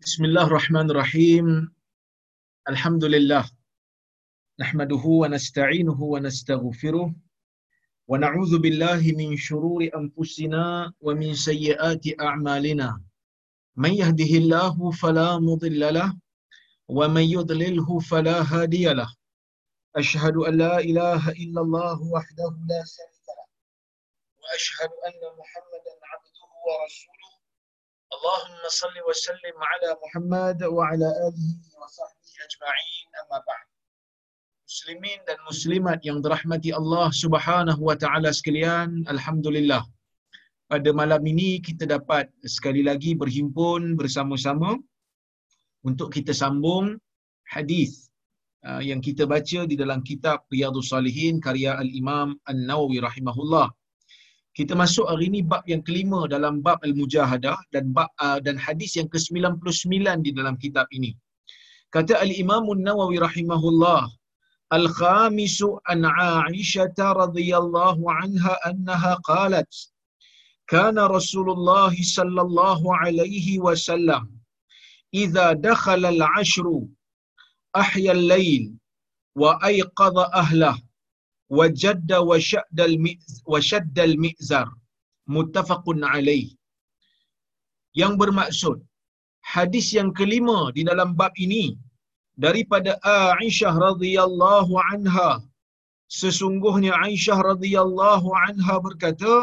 بسم الله الرحمن الرحيم الحمد لله نحمده ونستعينه ونستغفره ونعوذ بالله من شرور أنفسنا ومن سيئات أعمالنا من يهده الله فلا مضل له ومن يضلله فلا هادي له أشهد أن لا إله إلا الله وحده لا شريك له وأشهد أن محمدا عبده ورسوله اللهم صل وسلم على محمد وعلى wa وصحبه اجمعين اما بعد muslimin dan muslimat yang dirahmati Allah Subhanahu wa taala sekalian alhamdulillah. Pada malam ini kita dapat sekali lagi berhimpun bersama-sama untuk kita sambung hadis uh, yang kita baca di dalam kitab Riyadhus Salihin karya Al-Imam An-Nawawi rahimahullah Kita masuk hari ini bab yang kelima dalam bab Al-Mujahadah dan bab uh, dan hadis yang ke-99 di dalam kitab ini. Kata Al-Imam An-Nawawi rahimahullah, الخامس عن عائشة رضي الله عنها أنها قالت كان رسول الله صلى الله عليه وسلم إذا دخل العشر أحيا الليل وأيقظ أهله وجد wa syaddal mizar muttafaqun عليه. Yang bermaksud hadis yang kelima di dalam bab ini daripada Aisyah radhiyallahu anha. Sesungguhnya Aisyah radhiyallahu anha berkata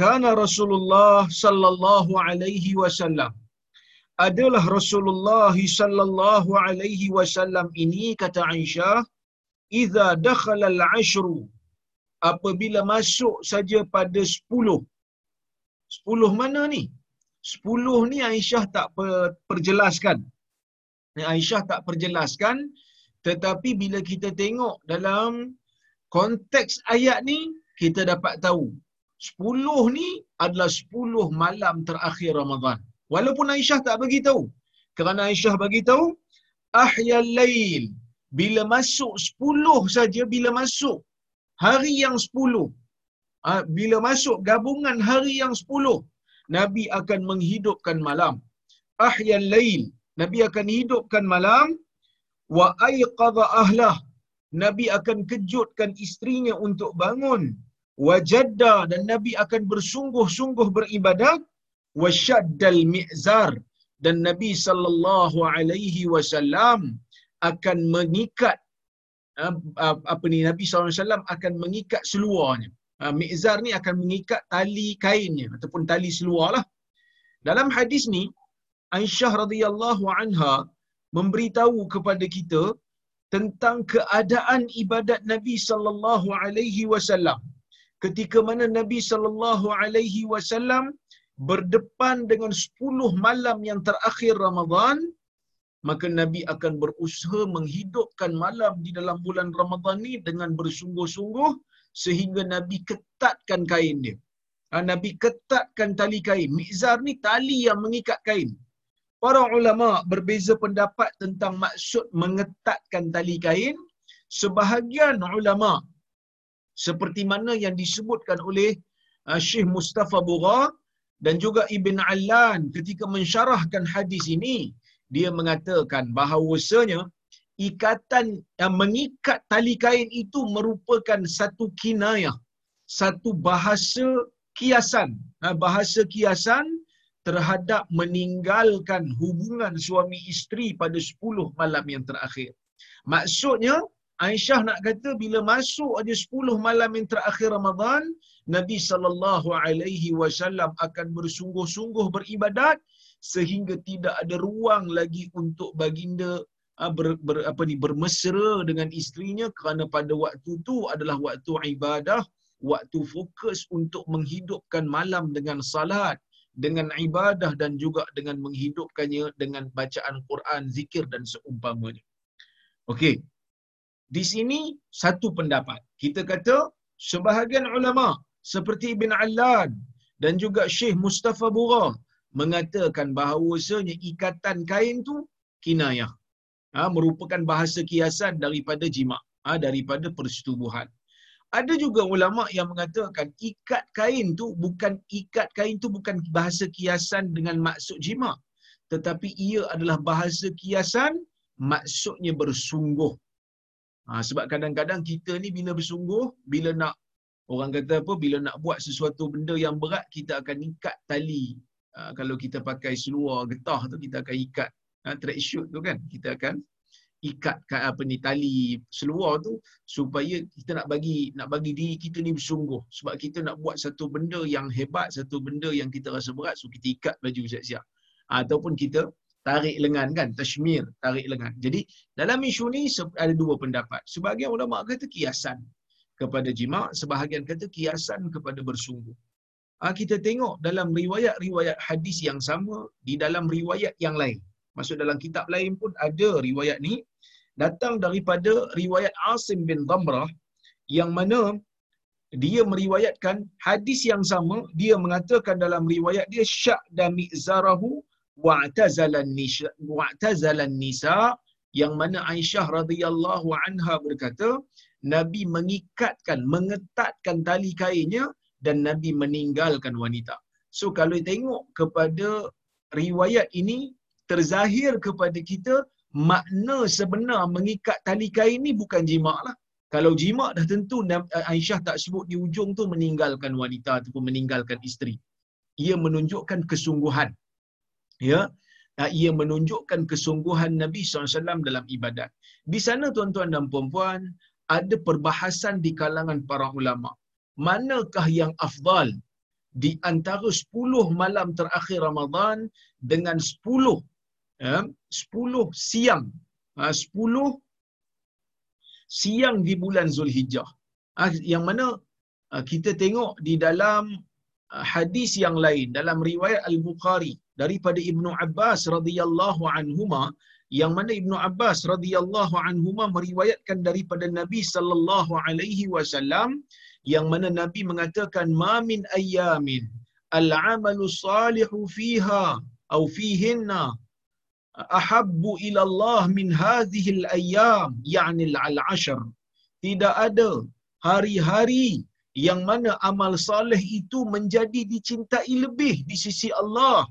kana Rasulullah sallallahu alaihi wasallam. Adalah Rasulullah sallallahu alaihi wasallam ini kata Aisyah idza dakhala al-ashru apabila masuk saja pada 10 10 mana ni? 10 ni Aisyah tak perjelaskan. Aisyah tak perjelaskan tetapi bila kita tengok dalam konteks ayat ni kita dapat tahu. 10 ni adalah 10 malam terakhir Ramadan. Walaupun Aisyah tak bagi tahu. Kerana Aisyah bagi tahu ahyal lail bila masuk 10 saja bila masuk. Hari yang 10 ha, bila masuk gabungan hari yang 10 Nabi akan menghidupkan malam. Ahyal lail. Nabi akan hidupkan malam. Wa ayqadha ahlah. Nabi akan kejutkan isterinya untuk bangun. Wajadda dan Nabi akan bersungguh-sungguh beribadat. Wasyaddal mi'zar. Dan Nabi sallallahu alaihi wasallam akan mengikat apa ni Nabi wasallam akan mengikat seluarnya. Mi'zar ni akan mengikat tali kainnya ataupun tali seluar lah dalam hadis ni Aisyah radhiyallahu anha memberitahu kepada kita tentang keadaan ibadat Nabi sallallahu alaihi wasallam. Ketika mana Nabi sallallahu alaihi wasallam berdepan dengan 10 malam yang terakhir Ramadan maka Nabi akan berusaha menghidupkan malam di dalam bulan Ramadan ni dengan bersungguh-sungguh sehingga Nabi ketatkan kain dia. Ha, Nabi ketatkan tali kain. Mizar ni tali yang mengikat kain. Para ulama berbeza pendapat tentang maksud mengetatkan tali kain. Sebahagian ulama seperti mana yang disebutkan oleh uh, Syekh Mustafa Bugha dan juga Ibn Allan ketika mensyarahkan hadis ini, dia mengatakan bahawasanya ikatan yang mengikat tali kain itu merupakan satu kinayah, satu bahasa kiasan, ha, bahasa kiasan terhadap meninggalkan hubungan suami isteri pada 10 malam yang terakhir. Maksudnya, Aisyah nak kata bila masuk aja 10 malam yang terakhir Ramadan, Nabi sallallahu alaihi wasallam akan bersungguh-sungguh beribadat sehingga tidak ada ruang lagi untuk baginda ah, ber, ber, apa ni bermesra dengan isterinya kerana pada waktu itu adalah waktu ibadah, waktu fokus untuk menghidupkan malam dengan salat, dengan ibadah dan juga dengan menghidupkannya dengan bacaan Quran, zikir dan seumpamanya. Okey. Di sini satu pendapat. Kita kata sebahagian ulama seperti Ibn Allan dan juga Syekh Mustafa Bura mengatakan bahawasanya ikatan kain tu kinayah. Ha, merupakan bahasa kiasan daripada jima, ha, daripada persetubuhan. Ada juga ulama yang mengatakan ikat kain tu bukan ikat kain tu bukan bahasa kiasan dengan maksud jima. tetapi ia adalah bahasa kiasan maksudnya bersungguh. Ha, sebab kadang-kadang kita ni bila bersungguh, bila nak orang kata apa, bila nak buat sesuatu benda yang berat, kita akan ikat tali. Ha, kalau kita pakai seluar getah tu, kita akan ikat ha, track shoot tu kan. Kita akan ikat kat apa ni tali seluar tu supaya kita nak bagi nak bagi diri kita ni bersungguh. Sebab kita nak buat satu benda yang hebat satu benda yang kita rasa berat so kita ikat baju siap-siap. Ataupun kita tarik lengan kan tashmir tarik lengan. Jadi dalam isu ni ada dua pendapat. Sebahagian ulama kata kiasan kepada jima sebahagian kata kiasan kepada bersungguh kita tengok dalam riwayat-riwayat hadis yang sama di dalam riwayat yang lain. Maksud dalam kitab lain pun ada riwayat ni. Datang daripada riwayat Asim bin Damrah yang mana dia meriwayatkan hadis yang sama. Dia mengatakan dalam riwayat dia syak dan mizarahu wa'tazalan nisa wa'tazalan nisa yang mana Aisyah radhiyallahu anha berkata Nabi mengikatkan mengetatkan tali kainnya dan Nabi meninggalkan wanita. So kalau tengok kepada riwayat ini terzahir kepada kita makna sebenar mengikat tali kain ni bukan jima' lah. Kalau jima' dah tentu Aisyah tak sebut di ujung tu meninggalkan wanita ataupun meninggalkan isteri. Ia menunjukkan kesungguhan. Ya, ia menunjukkan kesungguhan Nabi SAW dalam ibadat. Di sana tuan-tuan dan puan-puan, ada perbahasan di kalangan para ulama. Manakah yang afdal di antara 10 malam terakhir Ramadan dengan 10 ya, 10 siang. Ha, 10 siang di bulan Zulhijjah. Ha, yang mana ha, kita tengok di dalam ha, hadis yang lain dalam riwayat Al-Bukhari daripada Ibnu Abbas radhiyallahu anhuma yang mana Ibnu Abbas radhiyallahu anhuma meriwayatkan daripada Nabi sallallahu alaihi wasallam yang mana Nabi mengatakan ma min ayyamin al-amalu salihu fiha atau fihinna ahabbu ila Allah min hadhihi al-ayyam yani al-ashr. Tidak ada hari-hari yang mana amal saleh itu menjadi dicintai lebih di sisi Allah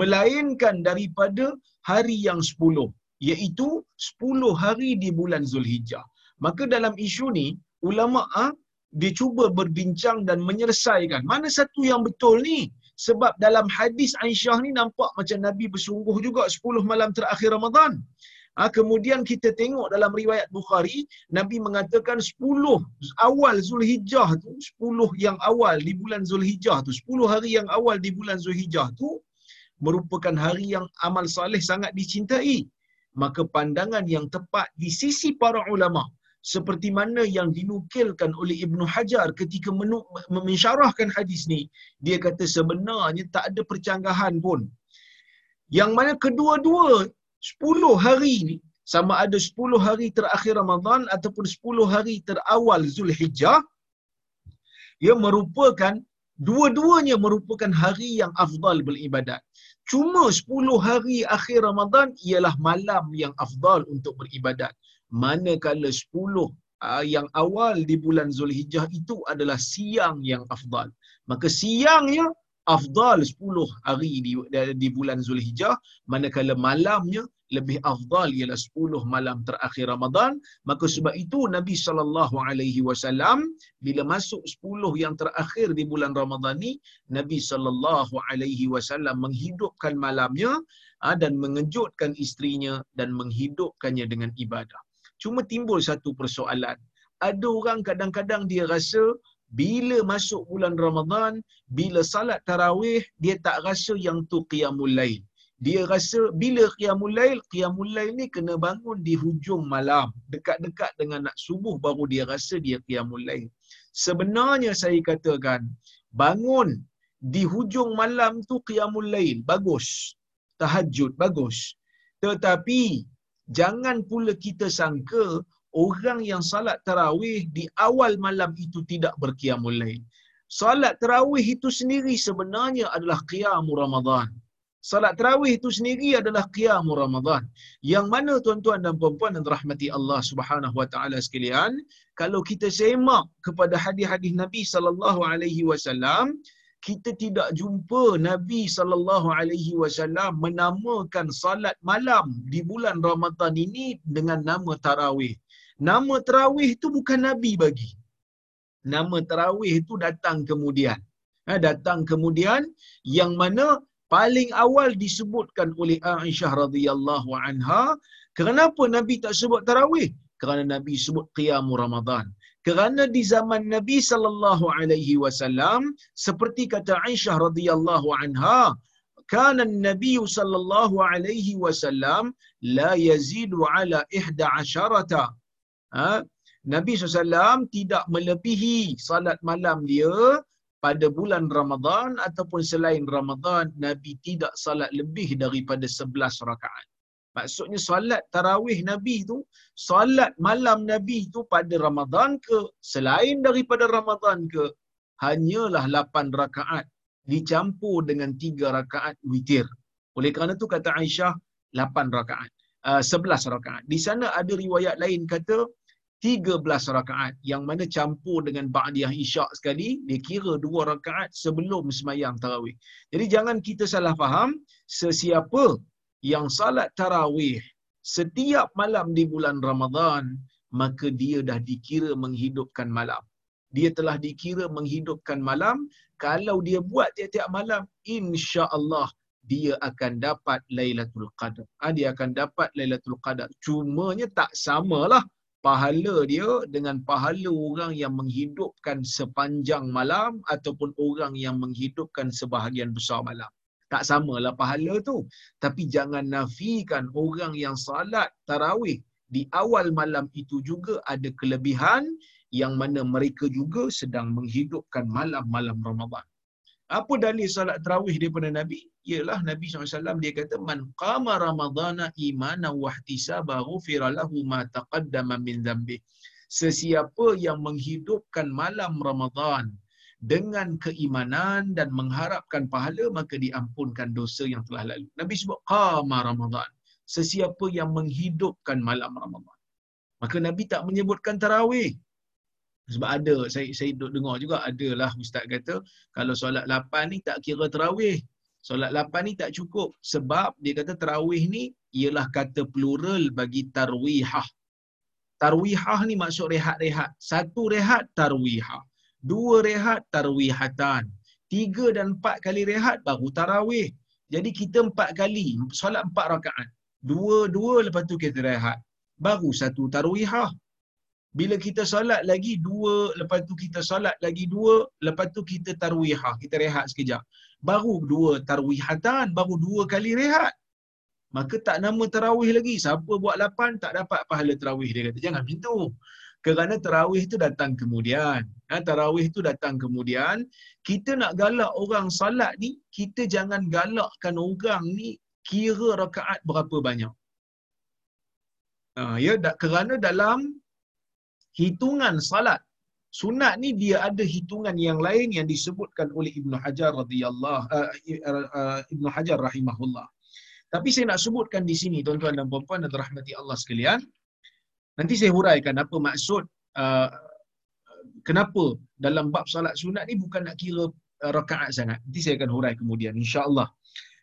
melainkan daripada hari yang 10 iaitu 10 hari di bulan Zulhijjah. Maka dalam isu ni ulama ah dia cuba berbincang dan menyelesaikan mana satu yang betul ni sebab dalam hadis Aisyah ni nampak macam Nabi bersungguh juga 10 malam terakhir Ramadan. Ha, kemudian kita tengok dalam riwayat Bukhari, Nabi mengatakan 10 awal Zulhijjah tu, 10 yang awal di bulan Zulhijjah tu, 10 hari yang awal di bulan Zulhijjah tu, merupakan hari yang amal saleh sangat dicintai. Maka pandangan yang tepat di sisi para ulama' seperti mana yang dinukilkan oleh Ibnu Hajar ketika mensyarahkan hadis ni dia kata sebenarnya tak ada percanggahan pun. Yang mana kedua-dua 10 hari ni sama ada 10 hari terakhir Ramadan ataupun 10 hari terawal Zulhijjah ia merupakan dua-duanya merupakan hari yang afdal beribadat. Cuma 10 hari akhir Ramadan ialah malam yang afdal untuk beribadat manakala 10 uh, yang awal di bulan Zulhijjah itu adalah siang yang afdal. Maka siangnya afdal 10 hari di, di bulan Zulhijjah, manakala malamnya lebih afdal ialah 10 malam terakhir Ramadan. Maka sebab itu Nabi sallallahu alaihi wasallam bila masuk 10 yang terakhir di bulan Ramadan ni, Nabi sallallahu alaihi wasallam menghidupkan malamnya ah, dan mengejutkan istrinya dan menghidupkannya dengan ibadah. Cuma timbul satu persoalan. Ada orang kadang-kadang dia rasa bila masuk bulan Ramadan, bila salat tarawih, dia tak rasa yang tu qiyamul lail. Dia rasa bila qiyamul lail, qiyamul lail ni kena bangun di hujung malam. Dekat-dekat dengan nak subuh baru dia rasa dia qiyamul lail. Sebenarnya saya katakan, bangun di hujung malam tu qiyamul lail. Bagus. Tahajud. Bagus. Tetapi jangan pula kita sangka orang yang salat tarawih di awal malam itu tidak berqiyamul lail. Salat tarawih itu sendiri sebenarnya adalah qiyamul Ramadan. Salat tarawih itu sendiri adalah qiyamul Ramadan. Yang mana tuan-tuan dan puan-puan yang rahmati Allah Subhanahu wa taala sekalian, kalau kita semak kepada hadis-hadis Nabi sallallahu alaihi wasallam, kita tidak jumpa Nabi sallallahu alaihi wasallam menamakan salat malam di bulan Ramadan ini dengan nama tarawih. Nama tarawih itu bukan Nabi bagi. Nama tarawih itu datang kemudian. Ha, datang kemudian yang mana paling awal disebutkan oleh Aisyah radhiyallahu anha kenapa Nabi tak sebut tarawih kerana Nabi sebut qiyam Ramadan kerana di zaman Nabi sallallahu alaihi wasallam seperti kata Aisyah radhiyallahu anha kana Nabi sallallahu alaihi wasallam la yazidu ala ihda asharata ha? Nabi SAW tidak melebihi salat malam dia pada bulan Ramadan ataupun selain Ramadan Nabi tidak salat lebih daripada 11 rakaat. Maksudnya solat tarawih Nabi tu, solat malam Nabi tu pada Ramadan ke, selain daripada Ramadan ke, hanyalah 8 rakaat dicampur dengan 3 rakaat witir. Oleh kerana tu kata Aisyah, 8 rakaat. Uh, 11 rakaat. Di sana ada riwayat lain kata 13 rakaat yang mana campur dengan ba'diyah isyak sekali dia kira 2 rakaat sebelum semayang tarawih. Jadi jangan kita salah faham sesiapa yang salat tarawih setiap malam di bulan Ramadan maka dia dah dikira menghidupkan malam. Dia telah dikira menghidupkan malam kalau dia buat tiap-tiap malam insya-Allah dia akan dapat Lailatul Qadar. Ha, dia akan dapat Lailatul Qadar. Cumanya tak samalah pahala dia dengan pahala orang yang menghidupkan sepanjang malam ataupun orang yang menghidupkan sebahagian besar malam. Tak samalah pahala tu. Tapi jangan nafikan orang yang salat tarawih di awal malam itu juga ada kelebihan yang mana mereka juga sedang menghidupkan malam-malam Ramadan. Apa dalil salat tarawih daripada Nabi? Ialah Nabi SAW dia kata man qama ramadana imanan wa ihtisaba ghufira lahu ma taqaddama min dhanbi. Sesiapa yang menghidupkan malam Ramadan dengan keimanan dan mengharapkan pahala maka diampunkan dosa yang telah lalu. Nabi sebut qama Ramadan. Sesiapa yang menghidupkan malam Ramadan. Maka Nabi tak menyebutkan tarawih. Sebab ada, saya saya duk dengar juga, adalah ustaz kata, kalau solat lapan ni tak kira terawih. Solat lapan ni tak cukup. Sebab dia kata terawih ni ialah kata plural bagi tarwihah. Tarwihah ni maksud rehat-rehat. Satu rehat tarwihah. Dua rehat tarwihatan. Tiga dan empat kali rehat baru tarawih. Jadi kita empat kali, solat empat rakaat. Dua-dua lepas tu kita rehat. Baru satu tarwihah. Bila kita solat lagi dua, lepas tu kita solat lagi dua, lepas tu kita tarwihah, kita rehat sekejap. Baru dua tarwihatan, baru dua kali rehat. Maka tak nama tarawih lagi. Siapa buat lapan, tak dapat pahala tarawih. Dia kata, jangan macam tu. Kerana tarawih tu datang kemudian. Ha, tarawih tu datang kemudian. Kita nak galak orang salat ni, kita jangan galakkan orang ni kira rakaat berapa banyak. Ha, ya, kerana dalam hitungan salat sunat ni dia ada hitungan yang lain yang disebutkan oleh Ibnu Hajar radhiyallahu uh, Ibnu Hajar rahimahullah. Tapi saya nak sebutkan di sini tuan-tuan dan puan-puan dan rahmati Allah sekalian. Nanti saya huraikan apa maksud uh, kenapa dalam bab salat sunat ni bukan nak kira uh, rakaat sangat. Nanti saya akan hurai kemudian insya-Allah.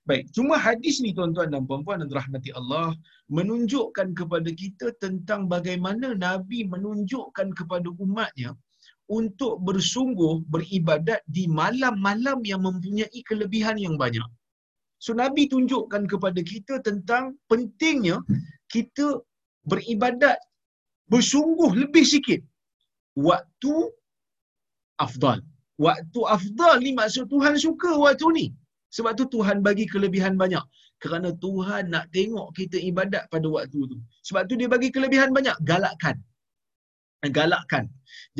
Baik, cuma hadis ni tuan-tuan dan puan-puan dan rahmati Allah menunjukkan kepada kita tentang bagaimana Nabi menunjukkan kepada umatnya untuk bersungguh beribadat di malam-malam yang mempunyai kelebihan yang banyak. So Nabi tunjukkan kepada kita tentang pentingnya kita beribadat bersungguh lebih sikit. Waktu afdal. Waktu afdal ni maksud Tuhan suka waktu ni. Sebab tu Tuhan bagi kelebihan banyak. Kerana Tuhan nak tengok kita ibadat pada waktu tu. Sebab tu dia bagi kelebihan banyak. Galakkan. Galakkan.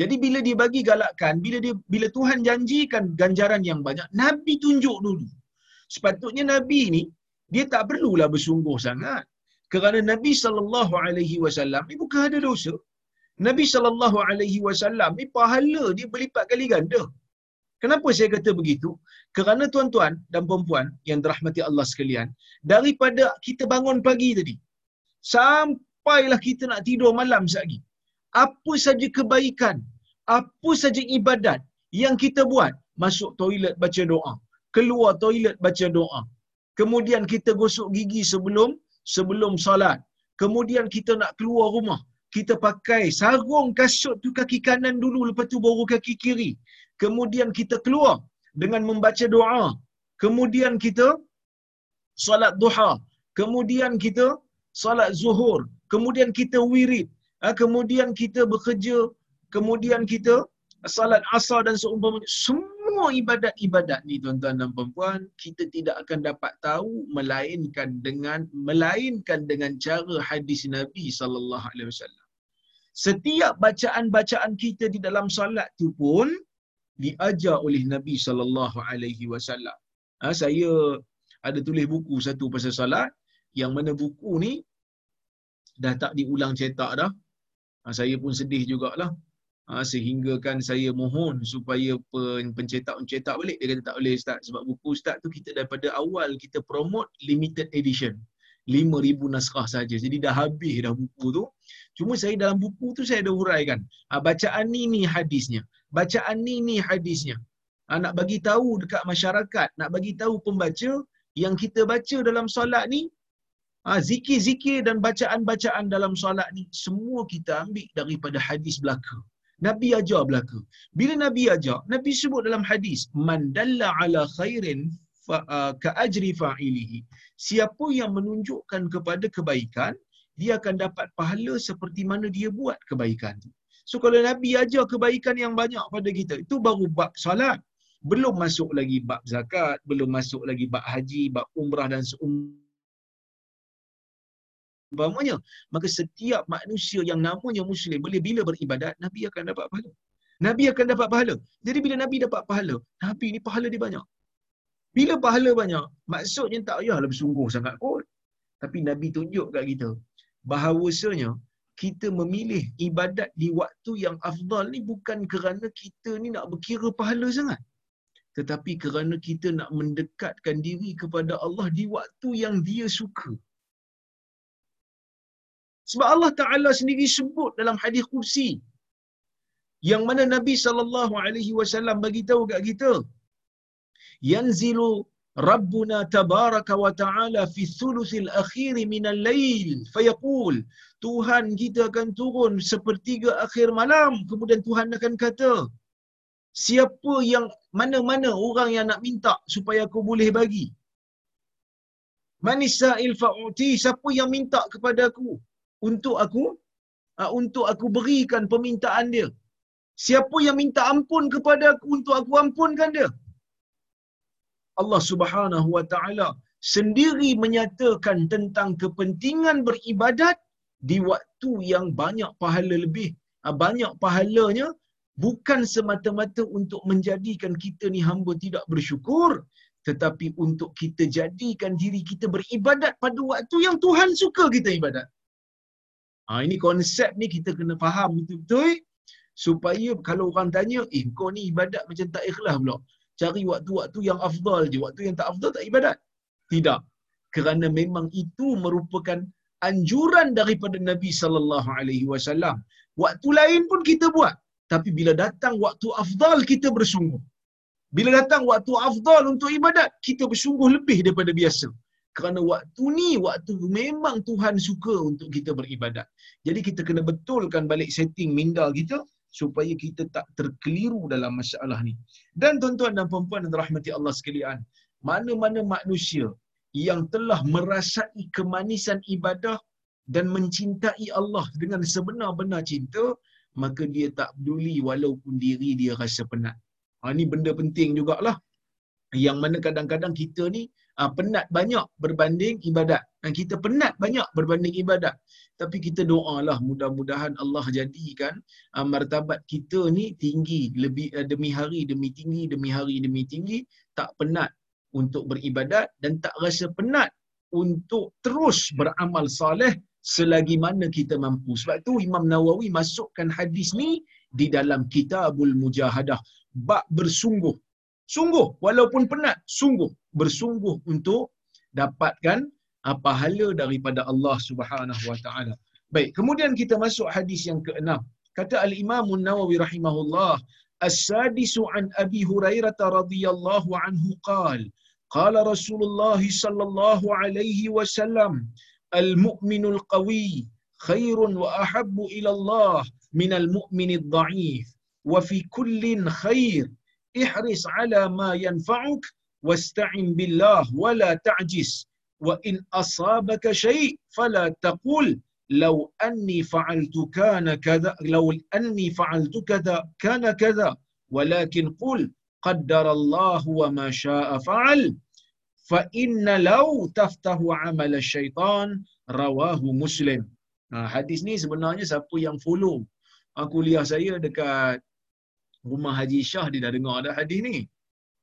Jadi bila dia bagi galakkan, bila dia bila Tuhan janjikan ganjaran yang banyak, Nabi tunjuk dulu. Sepatutnya Nabi ni, dia tak perlulah bersungguh sangat. Kerana Nabi sallallahu alaihi wasallam ni bukan ada dosa. Nabi sallallahu alaihi wasallam ni pahala dia berlipat kali ganda. Kenapa saya kata begitu? Kerana tuan-tuan dan perempuan yang dirahmati Allah sekalian, daripada kita bangun pagi tadi, sampailah kita nak tidur malam lagi, apa saja kebaikan, apa saja ibadat yang kita buat, masuk toilet baca doa. Keluar toilet baca doa. Kemudian kita gosok gigi sebelum sebelum solat. Kemudian kita nak keluar rumah. Kita pakai sarung kasut tu kaki kanan dulu lepas tu baru kaki kiri. Kemudian kita keluar dengan membaca doa. Kemudian kita solat duha. Kemudian kita solat zuhur. Kemudian kita wirid. Ha, kemudian kita bekerja. Kemudian kita salat asar dan seumpamanya. Semua ibadat-ibadat ni tuan-tuan dan puan kita tidak akan dapat tahu melainkan dengan melainkan dengan cara hadis Nabi sallallahu alaihi wasallam. Setiap bacaan-bacaan kita di dalam solat tu pun diajar oleh Nabi sallallahu alaihi wasallam. Ha, saya ada tulis buku satu pasal solat yang mana buku ni dah tak diulang cetak dah. Ha, saya pun sedih jugalah. Ha, sehingga kan saya mohon supaya pencetak-pencetak balik. Dia kata tak boleh Ustaz. Sebab buku Ustaz tu kita daripada awal kita promote limited edition. 5,000 naskah saja. Jadi dah habis dah buku tu. Cuma saya dalam buku tu saya ada huraikan. Ha, bacaan ni ni hadisnya. Bacaan ni ni hadisnya. Ha, nak bagi tahu dekat masyarakat. Nak bagi tahu pembaca yang kita baca dalam solat ni zikir-zikir dan bacaan-bacaan dalam solat ni semua kita ambil daripada hadis belaka. Nabi ajar belaka. Bila Nabi ajar, Nabi sebut dalam hadis, man dalla ala khairin fa, uh, ka ajri fa'ilihi. Siapa yang menunjukkan kepada kebaikan, dia akan dapat pahala seperti mana dia buat kebaikan tu. So kalau Nabi ajar kebaikan yang banyak pada kita, itu baru bab salat. Belum masuk lagi bab zakat, belum masuk lagi bab haji, bab umrah dan seumpamanya umpamanya maka setiap manusia yang namanya muslim boleh bila beribadat nabi akan dapat pahala. Nabi akan dapat pahala. Jadi bila nabi dapat pahala nabi ni pahala dia banyak. Bila pahala banyak maksudnya tak payahlah bersungguh sangat kot. Tapi nabi tunjuk kat kita bahawasanya kita memilih ibadat di waktu yang afdal ni bukan kerana kita ni nak berkira pahala sangat. Tetapi kerana kita nak mendekatkan diri kepada Allah di waktu yang dia suka sebab Allah Taala sendiri sebut dalam hadis kursi. Yang mana Nabi sallallahu alaihi wasallam bagi tahu kat kita yanzilu rabbuna tabaraka wa taala fi thuluthil akhir min al-lail fayaqul Tuhan kita akan turun sepertiga akhir malam. Kemudian Tuhan akan kata siapa yang mana-mana orang yang nak minta supaya aku boleh bagi? Manisail fa'uti siapa yang minta kepada aku untuk aku uh, untuk aku berikan permintaan dia. Siapa yang minta ampun kepada aku untuk aku ampunkan dia? Allah Subhanahu wa taala sendiri menyatakan tentang kepentingan beribadat di waktu yang banyak pahala lebih. Uh, banyak pahalanya bukan semata-mata untuk menjadikan kita ni hamba tidak bersyukur tetapi untuk kita jadikan diri kita beribadat pada waktu yang Tuhan suka kita ibadat. Ha, ini konsep ni kita kena faham betul-betul supaya kalau orang tanya, eh kau ni ibadat macam tak ikhlas pula. Cari waktu-waktu yang afdal je. Waktu yang tak afdal tak ibadat. Tidak. Kerana memang itu merupakan anjuran daripada Nabi sallallahu alaihi wasallam. Waktu lain pun kita buat. Tapi bila datang waktu afdal kita bersungguh. Bila datang waktu afdal untuk ibadat, kita bersungguh lebih daripada biasa kerana waktu ni waktu memang Tuhan suka untuk kita beribadat. Jadi kita kena betulkan balik setting minda kita supaya kita tak terkeliru dalam masalah ni. Dan tuan-tuan dan puan-puan dan rahmati Allah sekalian, mana-mana manusia yang telah merasai kemanisan ibadah dan mencintai Allah dengan sebenar-benar cinta, maka dia tak peduli walaupun diri dia rasa penat. Ha, ini benda penting jugalah. Yang mana kadang-kadang kita ni uh, penat banyak berbanding ibadat. Dan kita penat banyak berbanding ibadat. Tapi kita doalah mudah-mudahan Allah jadikan uh, martabat kita ni tinggi lebih uh, demi hari demi tinggi demi hari demi tinggi tak penat untuk beribadat dan tak rasa penat untuk terus beramal soleh selagi mana kita mampu. Sebab tu Imam Nawawi masukkan hadis ni di dalam Kitabul Mujahadah. Bak bersungguh sungguh walaupun penat sungguh bersungguh untuk dapatkan uh, pahala daripada Allah Subhanahu wa taala baik kemudian kita masuk hadis yang keenam kata al Imam Nawawi rahimahullah السادس عن أبي هريرة رضي الله عنه قال قال رسول الله صلى الله عليه وسلم المؤمن القوي خير وأحب إلى الله من المؤمن الضعيف وفي كل خير احرص على ما ينفعك واستعن بالله ولا تعجز وإن أصابك شيء فلا تقول لو أني فعلت كان كذا لو أني فعلت كذا كان كذا ولكن قل قدر الله وما شاء فعل فإن لو تفته عمل الشيطان رواه مسلم nah, hadis ni sebenarnya siapa yang follow kuliah saya dekat rumah Haji Syah dia dah dengar dah hadis ni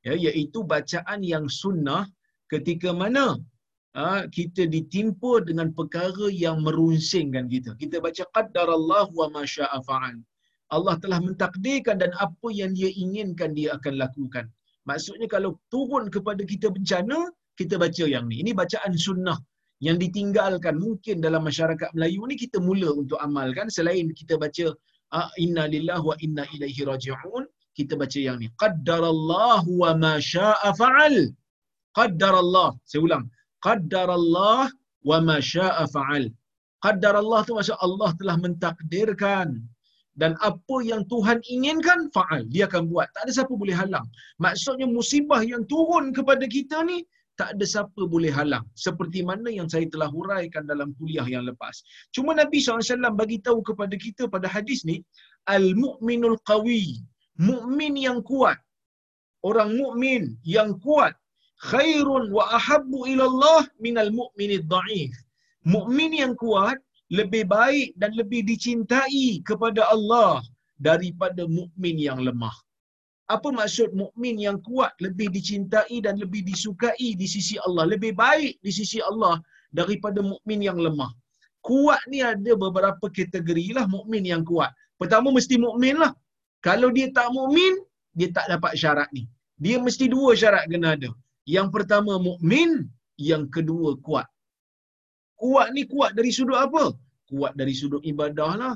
Ya, iaitu bacaan yang sunnah ketika mana ha, kita ditimpa dengan perkara yang merunsingkan kita. Kita baca qaddarallahu wa ma syaa fa'al. Allah telah mentakdirkan dan apa yang dia inginkan dia akan lakukan. Maksudnya kalau turun kepada kita bencana, kita baca yang ni. Ini bacaan sunnah yang ditinggalkan mungkin dalam masyarakat Melayu ni kita mula untuk amalkan selain kita baca ah, inna lillahi wa inna ilaihi raji'un kita baca yang ni. Qaddarallahu wa ma syaa fa'al. Qaddarallah saya ulang. Qaddarallah wa ma syaa fa'al. Qaddarallah tu maksud Allah telah mentakdirkan. Dan apa yang Tuhan inginkan fa'al. Dia akan buat. Tak ada siapa boleh halang. Maksudnya musibah yang turun kepada kita ni tak ada siapa boleh halang. Seperti mana yang saya telah huraikan dalam kuliah yang lepas. Cuma Nabi SAW bagi tahu kepada kita pada hadis ni al mukminul qawi mukmin yang kuat. Orang mukmin yang kuat. Khairun wa ahabbu ila Allah minal mu'minid dhaif mukmin yang kuat lebih baik dan lebih dicintai kepada Allah daripada mukmin yang lemah. Apa maksud mukmin yang kuat lebih dicintai dan lebih disukai di sisi Allah? Lebih baik di sisi Allah daripada mukmin yang lemah. Kuat ni ada beberapa kategori lah mukmin yang kuat. Pertama mesti mukmin lah kalau dia tak mukmin dia tak dapat syarat ni. Dia mesti dua syarat kena ada. Yang pertama mukmin yang kedua kuat. Kuat ni kuat dari sudut apa? Kuat dari sudut ibadah lah.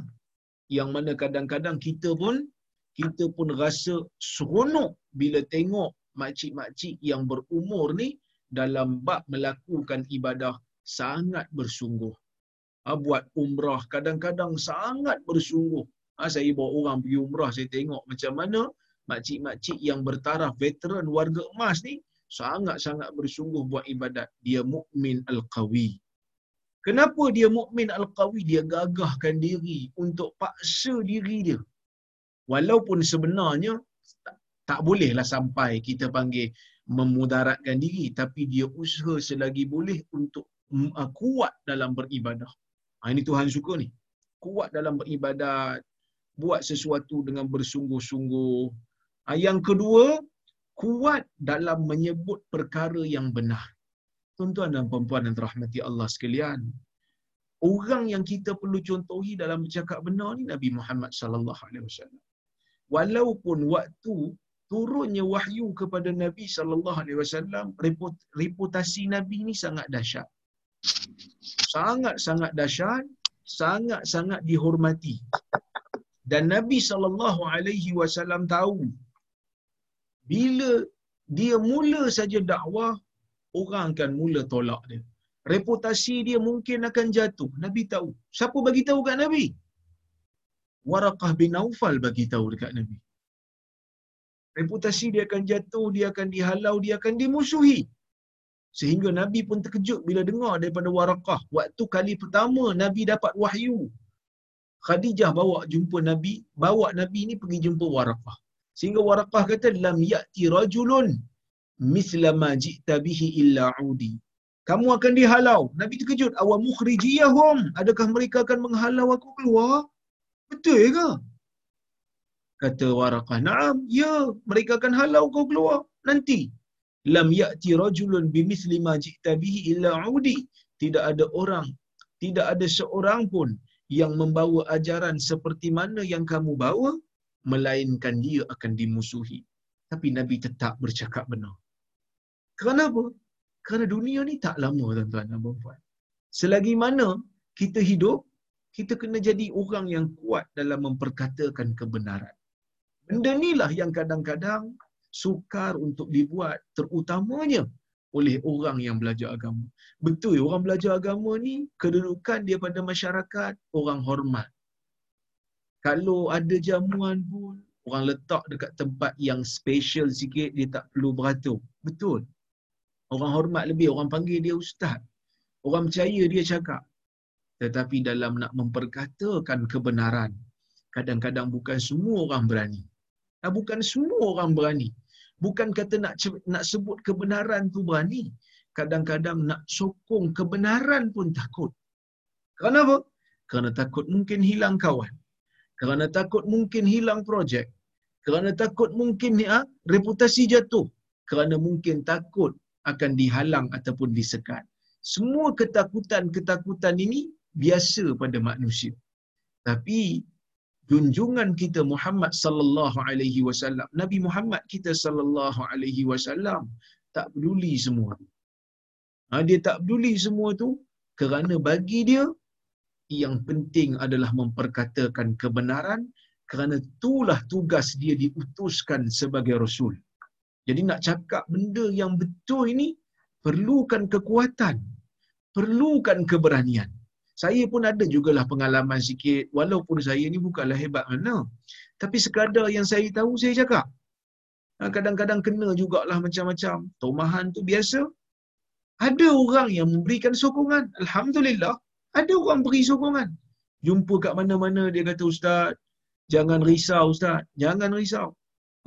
Yang mana kadang-kadang kita pun kita pun rasa seronok bila tengok makcik-makcik yang berumur ni dalam bab melakukan ibadah sangat bersungguh. Ha, buat umrah kadang-kadang sangat bersungguh. Ha, saya bawa orang pergi umrah, saya tengok macam mana makcik-makcik yang bertaraf veteran warga emas ni sangat-sangat bersungguh buat ibadat. Dia mukmin al-qawi. Kenapa dia mukmin al-qawi? Dia gagahkan diri untuk paksa diri dia walaupun sebenarnya tak bolehlah sampai kita panggil memudaratkan diri tapi dia usaha selagi boleh untuk uh, kuat dalam beribadah. Ha, ini Tuhan suka ni. Kuat dalam beribadat, buat sesuatu dengan bersungguh-sungguh. Ha, yang kedua, kuat dalam menyebut perkara yang benar. Tuan-tuan dan puan-puan yang terahmati Allah sekalian, orang yang kita perlu contohi dalam bercakap benar ni Nabi Muhammad sallallahu alaihi wasallam walaupun waktu turunnya wahyu kepada Nabi sallallahu alaihi wasallam reputasi Nabi ni sangat dahsyat. Sangat-sangat dahsyat, sangat-sangat dihormati. Dan Nabi sallallahu alaihi wasallam tahu bila dia mula saja dakwah orang akan mula tolak dia. Reputasi dia mungkin akan jatuh. Nabi tahu. Siapa bagi tahu kat Nabi? Warakah bin Naufal bagi tahu dekat Nabi. Reputasi dia akan jatuh, dia akan dihalau, dia akan dimusuhi. Sehingga Nabi pun terkejut bila dengar daripada Warakah. Waktu kali pertama Nabi dapat wahyu. Khadijah bawa jumpa Nabi, bawa Nabi ni pergi jumpa Warakah. Sehingga Warakah kata, Lam ya'ti rajulun misla ma ji'ta bihi illa udi. Kamu akan dihalau. Nabi terkejut. Awa mukhrijiyahum. Adakah mereka akan menghalau aku keluar? Betul ke? Kata Warakah, Naam, ya, mereka akan halau kau keluar nanti. Lam ya'ti rajulun bimithli ma ji'ta bihi illa udi. Tidak ada orang, tidak ada seorang pun yang membawa ajaran seperti mana yang kamu bawa, melainkan dia akan dimusuhi. Tapi Nabi tetap bercakap benar. Kenapa? Kerana dunia ni tak lama tuan-tuan dan puan Selagi mana kita hidup, kita kena jadi orang yang kuat dalam memperkatakan kebenaran. Benda inilah yang kadang-kadang sukar untuk dibuat terutamanya oleh orang yang belajar agama. Betul orang belajar agama ni kedudukan dia pada masyarakat orang hormat. Kalau ada jamuan pun orang letak dekat tempat yang special sikit dia tak perlu beratur. Betul. Orang hormat lebih orang panggil dia ustaz. Orang percaya dia cakap. Tetapi dalam nak memperkatakan kebenaran kadang-kadang bukan semua orang berani. Bukan semua orang berani. Bukan kata nak nak sebut kebenaran tu berani. Kadang-kadang nak sokong kebenaran pun takut. Kenapa? Kerana takut mungkin hilang kawan. Kerana takut mungkin hilang projek. Kerana takut mungkin ya, reputasi jatuh. Kerana mungkin takut akan dihalang ataupun disekat. Semua ketakutan-ketakutan ini biasa pada manusia. Tapi junjungan kita Muhammad sallallahu alaihi wasallam Nabi Muhammad kita sallallahu alaihi wasallam tak peduli semua. Ha, dia tak peduli semua tu kerana bagi dia yang penting adalah memperkatakan kebenaran kerana itulah tugas dia diutuskan sebagai rasul. Jadi nak cakap benda yang betul ini perlukan kekuatan, perlukan keberanian. Saya pun ada jugalah pengalaman sikit walaupun saya ni bukanlah hebat mana. Tapi sekadar yang saya tahu saya cakap. Ha, kadang-kadang kena jugalah macam-macam. Tomahan tu biasa. Ada orang yang memberikan sokongan. Alhamdulillah. Ada orang beri sokongan. Jumpa kat mana-mana dia kata Ustaz. Jangan risau Ustaz. Jangan risau.